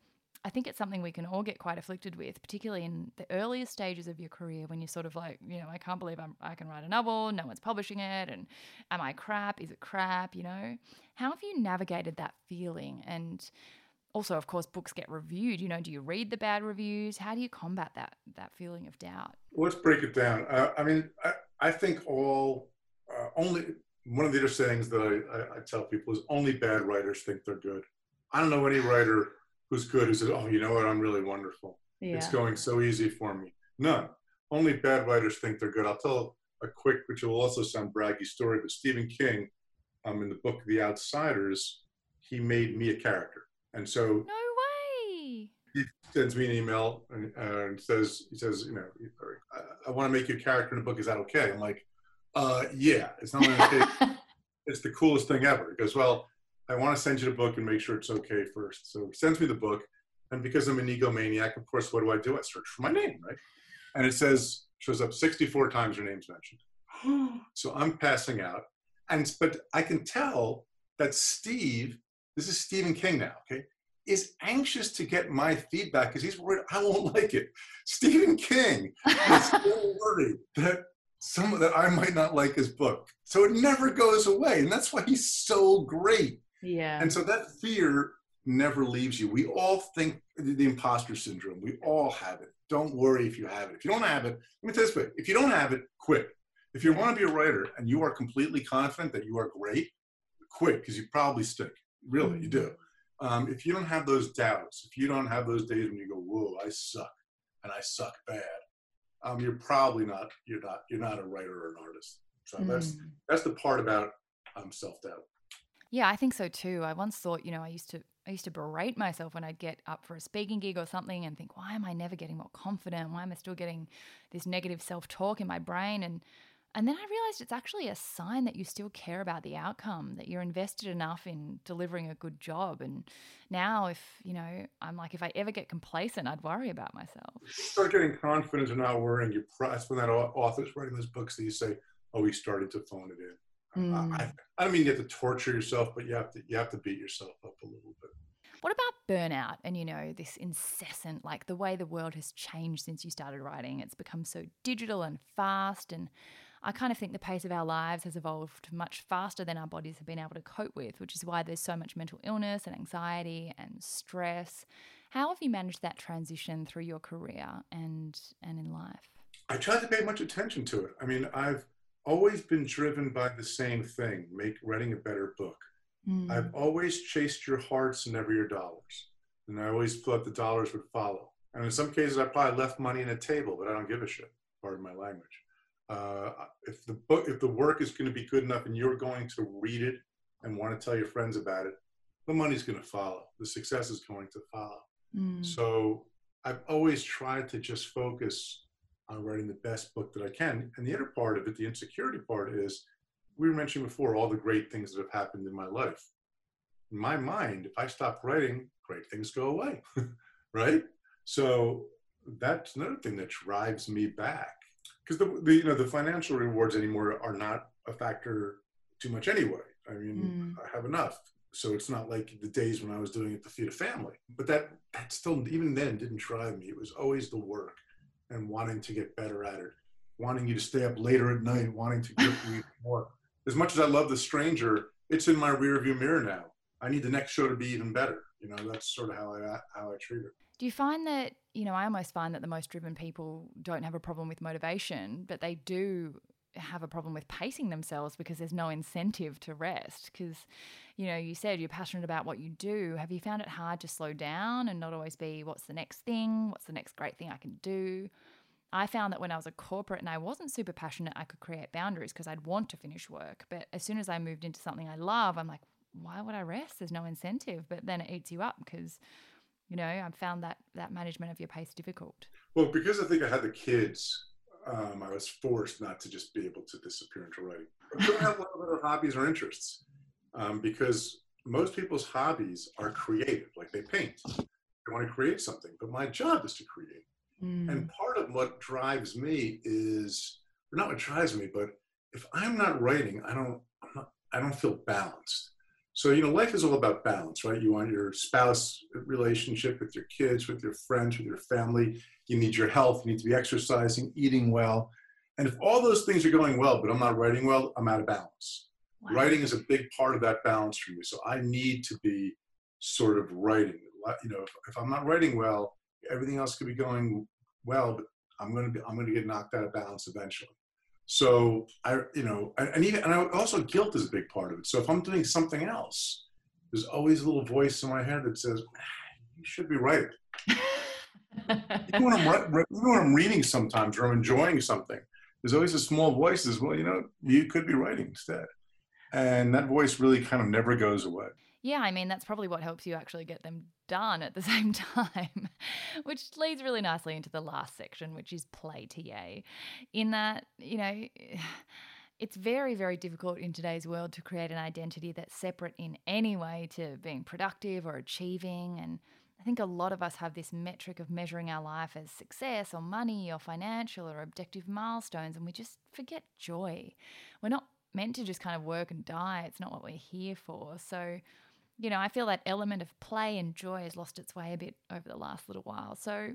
I think it's something we can all get quite afflicted with, particularly in the earliest stages of your career when you're sort of like, you know, I can't believe I'm, I can write a novel, no one's publishing it, and am I crap? Is it crap? You know, how have you navigated that feeling and also of course books get reviewed you know do you read the bad reviews how do you combat that that feeling of doubt Let's break it down. Uh, I mean, I, I think all uh, only one of the other sayings that I, I, I tell people is only bad writers think they're good. I don't know any writer who's good who says, "Oh, you know what? I'm really wonderful. Yeah. It's going so easy for me." None. Only bad writers think they're good. I'll tell a quick, which will also sound braggy story, but Stephen King, um, in the book The Outsiders, he made me a character, and so no way he sends me an email and, and says, he says, you know, I, I want to make you a character in the book. Is that okay? I'm like, uh, yeah. It's not okay, it's the coolest thing ever. He goes, well, I want to send you the book and make sure it's okay first. So he sends me the book, and because I'm an egomaniac, of course, what do I do? I search for my name, right? And it says shows up 64 times your name's mentioned. so I'm passing out, and but I can tell that Steve, this is Stephen King now, okay, is anxious to get my feedback because he's worried I won't like it. Stephen King is so worried that some that I might not like his book. So it never goes away. And that's why he's so great. Yeah. And so that fear never leaves you. We all think the the imposter syndrome. We all have it. Don't worry if you have it. If you don't have it, let me tell you this way. If you don't have it, quit. If you want to be a writer and you are completely confident that you are great, quit because you probably stink. Really, you do. Um, if you don't have those doubts, if you don't have those days when you go, "Whoa, I suck," and I suck bad, um, you're probably not. You're not. You're not a writer or an artist. So that's Mm. that's the part about um, self doubt. Yeah i think so too i once thought you know i used to i used to berate myself when i'd get up for a speaking gig or something and think why am i never getting more confident why am i still getting this negative self-talk in my brain and and then I realized it's actually a sign that you still care about the outcome, that you're invested enough in delivering a good job. And now, if, you know, I'm like, if I ever get complacent, I'd worry about myself. start getting confident and not worrying, you that's when that author's writing those books that you say, "Oh, he started to phone it in." Mm. I, I don't mean you have to torture yourself, but you have to you have to beat yourself up a little bit. What about burnout and, you know, this incessant, like the way the world has changed since you started writing? It's become so digital and fast. And I kind of think the pace of our lives has evolved much faster than our bodies have been able to cope with, which is why there's so much mental illness and anxiety and stress. How have you managed that transition through your career and and in life? I try to pay much attention to it. I mean, I've always been driven by the same thing make writing a better book. Mm. i've always chased your hearts and never your dollars and i always thought the dollars would follow. And in some cases i probably left money on a table but i don't give a shit pardon my language. Uh, if the book if the work is going to be good enough and you're going to read it and want to tell your friends about it the money's going to follow. The success is going to follow. Mm. so I've always tried to just focus on writing the best book that I can. And the other part of it, the insecurity part, is we were mentioning before all the great things that have happened in my life. In my mind, if I stop writing, great things go away, right? So that's another thing that drives me back because the, the you know the financial rewards anymore are not a factor too much anyway. I mean, mm. I have enough so it's not like the days when I was doing it to feed a family. But that that still even then didn't drive me. It was always the work and wanting to get better at it, wanting you to stay up later at night, wanting to get more. As much as I love The Stranger, it's in my rearview mirror now. I need the next show to be even better. You know, that's sort of how I how I treat it. Do you find that, you know, I almost find that the most driven people don't have a problem with motivation, but they do have a problem with pacing themselves because there's no incentive to rest. Because, you know, you said you're passionate about what you do. Have you found it hard to slow down and not always be, what's the next thing? What's the next great thing I can do? I found that when I was a corporate and I wasn't super passionate, I could create boundaries because I'd want to finish work. But as soon as I moved into something I love, I'm like, why would I rest? There's no incentive. But then it eats you up because, you know, I've found that that management of your pace difficult. Well, because I think I had the kids, um, I was forced not to just be able to disappear into writing. I don't have a lot of other hobbies or interests um, because most people's hobbies are creative, like they paint. They want to create something, but my job is to create. Mm. And part of what drives me is, not what drives me, but if I'm not writing, I don't, I'm not, I don't feel balanced. So you know, life is all about balance, right? You want your spouse relationship with your kids, with your friends, with your family. You need your health. You need to be exercising, eating well. And if all those things are going well, but I'm not writing well, I'm out of balance. Wow. Writing is a big part of that balance for me. So I need to be sort of writing. You know, if, if I'm not writing well, everything else could be going well, but I'm going to be I'm going to get knocked out of balance eventually. So I, you know, and, and even and I, also guilt is a big part of it. So if I'm doing something else, there's always a little voice in my head that says, ah, "You should be writing." even, when I'm, re- even when I'm reading sometimes or I'm enjoying something, there's always a small voice that says, well, you know, you could be writing instead. And that voice really kind of never goes away. Yeah, I mean, that's probably what helps you actually get them done at the same time, which leads really nicely into the last section, which is play TA. In that, you know, it's very, very difficult in today's world to create an identity that's separate in any way to being productive or achieving. And I think a lot of us have this metric of measuring our life as success or money or financial or objective milestones, and we just forget joy. We're not meant to just kind of work and die, it's not what we're here for. So, you know, I feel that element of play and joy has lost its way a bit over the last little while. So,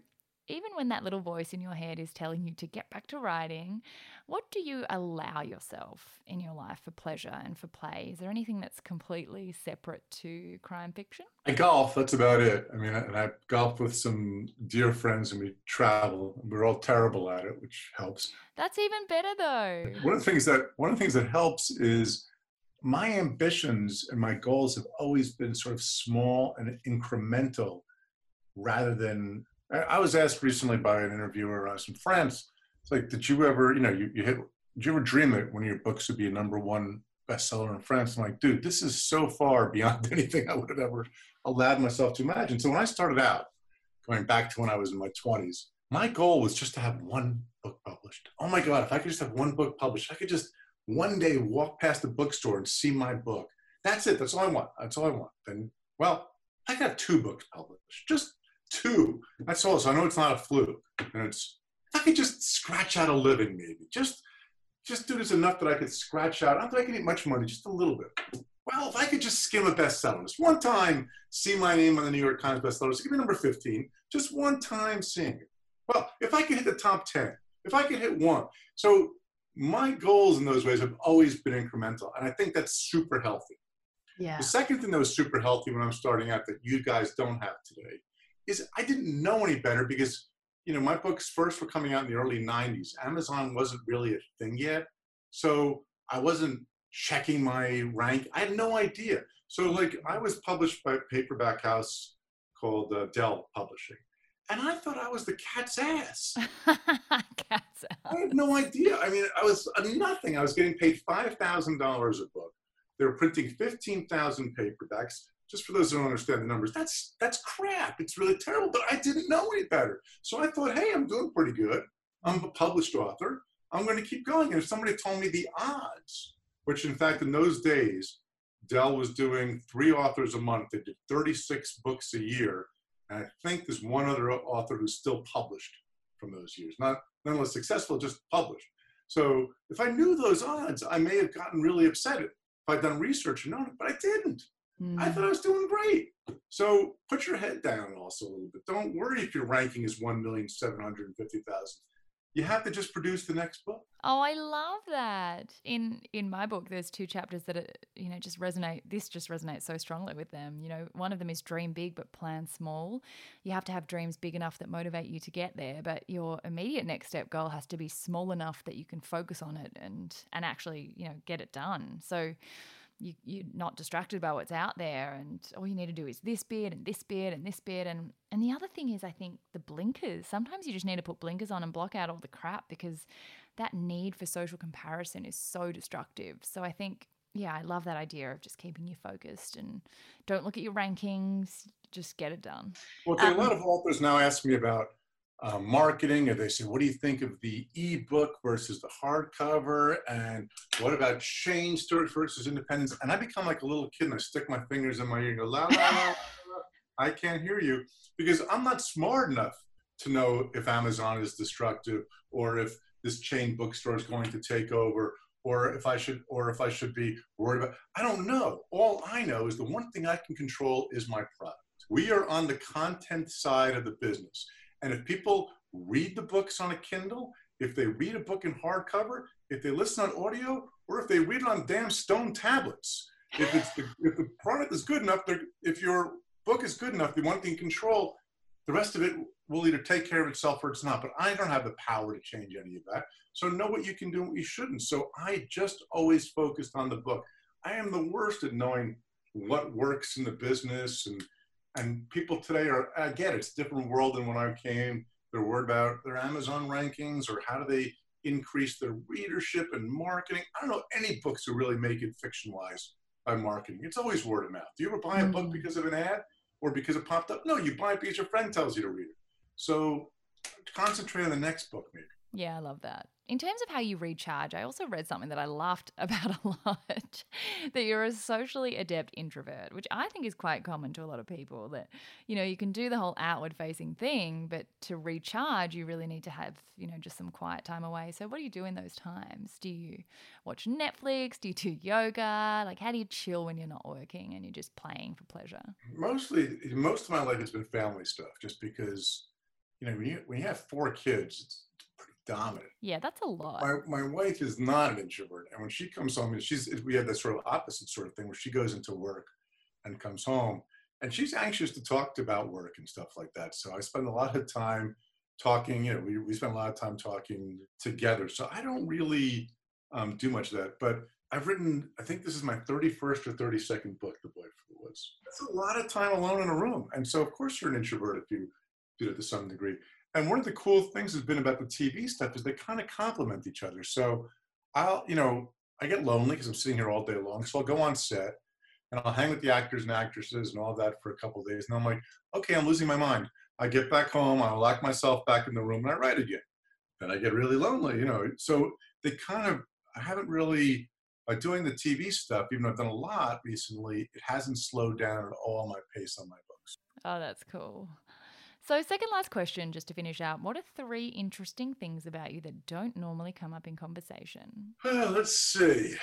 even when that little voice in your head is telling you to get back to writing, what do you allow yourself in your life for pleasure and for play? Is there anything that's completely separate to crime fiction? I golf, that's about it. I mean, and I golf with some dear friends and we travel. We're all terrible at it, which helps. That's even better though. One of the things that one of the things that helps is my ambitions and my goals have always been sort of small and incremental rather than I was asked recently by an interviewer was in France. It's like, did you ever, you know, you, you hit, did you ever dream that one of your books would be a number one bestseller in France? I'm like, dude, this is so far beyond anything I would have ever allowed myself to imagine. So when I started out, going back to when I was in my 20s, my goal was just to have one book published. Oh my God, if I could just have one book published, I could just one day walk past the bookstore and see my book. That's it. That's all I want. That's all I want. And well, I got two books published. Just two. That's all. So I know it's not a fluke. And it's I could just scratch out a living, maybe just just do this enough that I could scratch out. I don't think I can get much money, just a little bit. Well, if I could just skim a bestseller list one time, see my name on the New York Times bestseller give me number 15, just one time seeing it. Well, if I could hit the top 10, if I could hit one. So my goals in those ways have always been incremental. And I think that's super healthy. Yeah. The second thing that was super healthy when I'm starting out that you guys don't have today is I didn't know any better because, you know, my books first were coming out in the early 90s. Amazon wasn't really a thing yet. So I wasn't checking my rank. I had no idea. So like I was published by a paperback house called uh, Dell Publishing. And I thought I was the cat's ass. Cat's ass. I had no idea. I mean, I was nothing. I was getting paid $5,000 a book. They were printing 15,000 paperbacks. Just for those who don't understand the numbers, that's that's crap. It's really terrible, but I didn't know any better. So I thought, hey, I'm doing pretty good. I'm a published author. I'm going to keep going. And if somebody told me the odds, which in fact in those days, Dell was doing three authors a month. They did 36 books a year. And I think there's one other author who's still published from those years. Not none less successful, just published. So if I knew those odds, I may have gotten really upset if I'd done research and known it, but I didn't. I hmm. thought I was doing great. So put your head down also a little bit. Don't worry if your ranking is 1,750,000 you have to just produce the next book. Oh, I love that. In in my book, there's two chapters that are, you know just resonate. This just resonates so strongly with them. You know, one of them is dream big but plan small. You have to have dreams big enough that motivate you to get there, but your immediate next step goal has to be small enough that you can focus on it and and actually you know get it done. So you, you're not distracted by what's out there and all you need to do is this bit and this bit and this bit. And and the other thing is i think the blinkers sometimes you just need to put blinkers on and block out all the crap because that need for social comparison is so destructive. So i think yeah i love that idea of just keeping you focused and don't look at your rankings just get it done. Well um, a lot um, of authors now ask me about uh, marketing and they say what do you think of the ebook versus the hardcover? And what about chain stores versus independence? And i become like a little kid and i stick my fingers in my ear and go la la, la i can't hear you. Because i'm not smart enough to know if amazon is destructive or if this chain bookstore is going to take over or if i should or if i should be worried about i don't know. All i know is the one thing i can control is my product. We are on the content side of the business and if people read the books on a Kindle, if they read a book in hardcover, if they listen on audio, or if they read it on damn stone tablets, if the, if the product is good enough, if your book is good enough, the one thing control, the rest of it will either take care of itself or it's not. But I don't have the power to change any of that. So know what you can do and what you shouldn't. So I just always focused on the book. I am the worst at knowing what works in the business and and people today are again it's a different world than when i came. They're worried about their amazon rankings or how do they increase their readership and marketing. I don't know any books who really make it fiction wise by marketing. It's always word of mouth. Do you ever buy a book mm. because of an ad or because it popped up? No you buy it because your friend tells you to read it. So concentrate on the next book maybe yeah, I love that. In terms of how you recharge, I also read something that I laughed about a lot that you're a socially adept introvert, which I think is quite common to a lot of people. That, you know, you can do the whole outward facing thing, but to recharge, you really need to have, you know, just some quiet time away. So, what do you do in those times? Do you watch Netflix? Do you do yoga? Like, how do you chill when you're not working and you're just playing for pleasure? Mostly, most of my life has been family stuff, just because, you know, when you, when you have four kids, dominant. Yeah, that's a lot. My, my wife is not an introvert. And when she comes home, and she's, we have this sort of opposite sort of thing where she goes into work and comes home and she's anxious to talk about work and stuff like that. So I spend a lot of time talking, you know, we, we spend a lot of time talking together. So I don't really um, do much of that, but I've written, I think this is my 31st or 32nd book, The Boy from the Woods. That's a lot of time alone in a room. And so of course you're an introvert if you do it to some degree and one of the cool things has been about the TV stuff is they kind of complement each other. So I'll, you know, I get lonely because I'm sitting here all day long. So I'll go on set and I'll hang with the actors and actresses and all that for a couple days. And I'm like, okay, I'm losing my mind. I get back home, I lock myself back in the room and I write again. Then I get really lonely, you know. So they kind of, I haven't really, by doing the TV stuff, even though I've done a lot recently, it hasn't slowed down at all my pace on my books. Oh, that's cool. So, second last question, just to finish out. What are three interesting things about you that don't normally come up in conversation? Uh, let's see.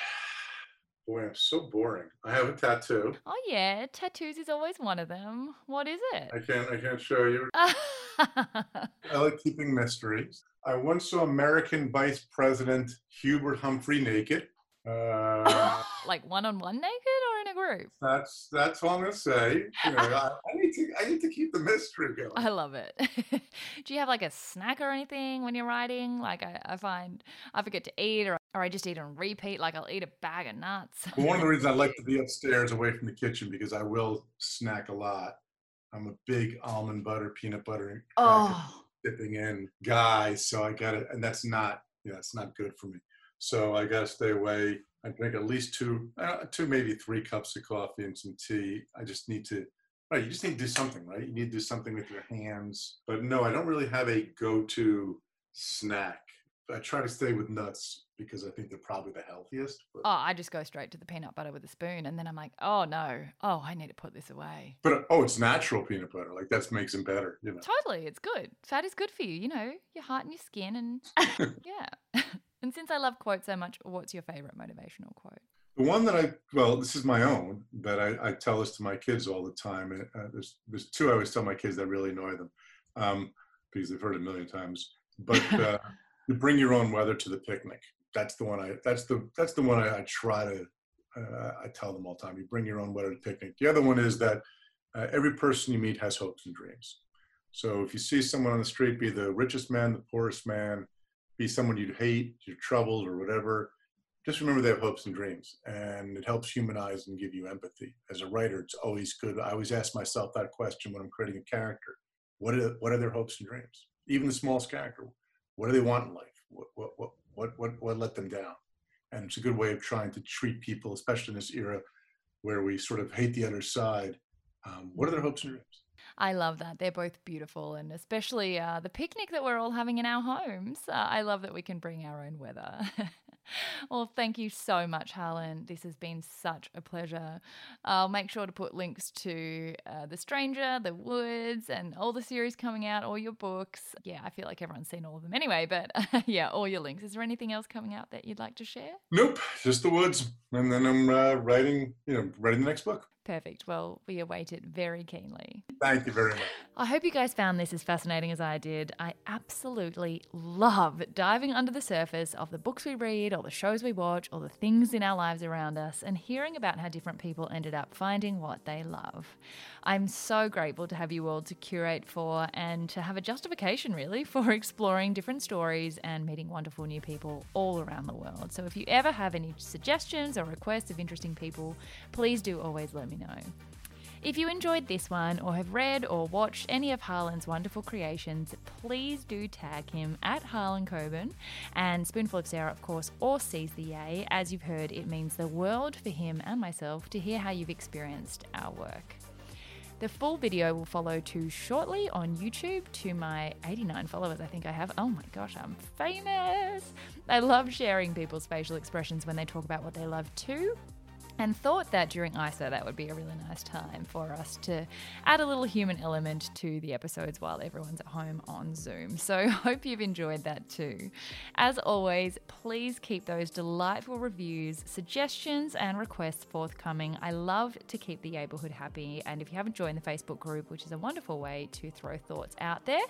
Boy, I'm so boring. I have a tattoo. Oh yeah, tattoos is always one of them. What is it? I can't. I can't show you. I like keeping mysteries. I once saw American Vice President Hubert Humphrey naked. Uh, like one on one naked or in a group? That's that's all I'm gonna say. You know, I, I, need to I need to keep the mystery going. I love it. Do you have like a snack or anything when you're writing? Like I, I find I forget to eat or or I just eat on repeat. Like I'll eat a bag of nuts. Well, one of the reasons I like to be upstairs away from the kitchen because I will snack a lot. I'm a big almond butter, peanut butter, oh, dipping in guy, so I got it, and that's not, yeah, it's not good for me. So I got to stay away. I drink at least two, uh, two maybe three cups of coffee and some tea. I just need to, right? You just need to do something, right? You need to do something with your hands. But no, I don't really have a go-to snack. I try to stay with nuts because I think they're probably the healthiest. But, oh, I just go straight to the peanut butter with a spoon, and then I'm like, oh no, oh, I need to put this away. but uh, oh, it's natural peanut butter. Like that makes them better, you know. Totally, it's good. Fat is good for you. You know, your heart and your skin, and yeah. and since I love quotes so much, what's your favorite motivational quote? The one that I well, this is my own, but I, I tell this to my kids all the time. And uh, there's there's two I always tell my kids that really annoy them um, because they've heard it a million times. But uh, you bring your own weather to the picnic. That's the one I. That's the that's the one I, I try to. Uh, I tell them all the time. You bring your own weather to the picnic. The other one is that uh, every person you meet has hopes and dreams. So if you see someone on the street, be the richest man, the poorest man, be someone you'd hate, you're troubled or whatever, just remember they have hopes and dreams. And it helps humanize and give you empathy. As a writer, it's always good. I always ask myself that question when I'm creating a character. What are, what are their hopes and dreams? Even the smallest character. What do they want in life? What, what, what, what, what, what let them down? And it's a good way of trying to treat people, especially in this era where we sort of hate the other side. Um, what are their hopes and dreams? I love that. They're both beautiful, and especially uh, the picnic that we're all having in our homes. Uh, I love that we can bring our own weather. well, thank you so much, Harlan. This has been such a pleasure. I'll make sure to put links to uh, The Stranger, The Woods, and all the series coming out, all your books. Yeah, I feel like everyone's seen all of them anyway, but yeah, all your links. Is there anything else coming out that you'd like to share? Nope, just the woods. And then I'm uh, writing, you know, writing the next book. Perfect. Well, we await it very keenly. Thank you very much. I hope you guys found this as fascinating as I did. I absolutely love diving under the surface of the books we read, or the shows we watch, or the things in our lives around us, and hearing about how different people ended up finding what they love. I'm so grateful to have you all to curate for and to have a justification, really, for exploring different stories and meeting wonderful new people all around the world. So if you ever have any suggestions or requests of interesting people, please do always let me know. If you enjoyed this one or have read or watched any of Harlan's wonderful creations, please do tag him at Harlan Coben and Spoonful of Sarah, of course, or Seize the Yay. As you've heard, it means the world for him and myself to hear how you've experienced our work. The full video will follow too shortly on YouTube to my 89 followers, I think I have. Oh my gosh, I'm famous! I love sharing people's facial expressions when they talk about what they love too and thought that during ISA that would be a really nice time for us to add a little human element to the episodes while everyone's at home on Zoom. So hope you've enjoyed that too. As always, please keep those delightful reviews, suggestions, and requests forthcoming. I love to keep the neighborhood happy, and if you haven't joined the Facebook group, which is a wonderful way to throw thoughts out there,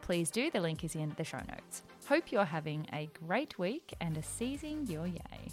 please do. The link is in the show notes. Hope you're having a great week and are seizing your yay.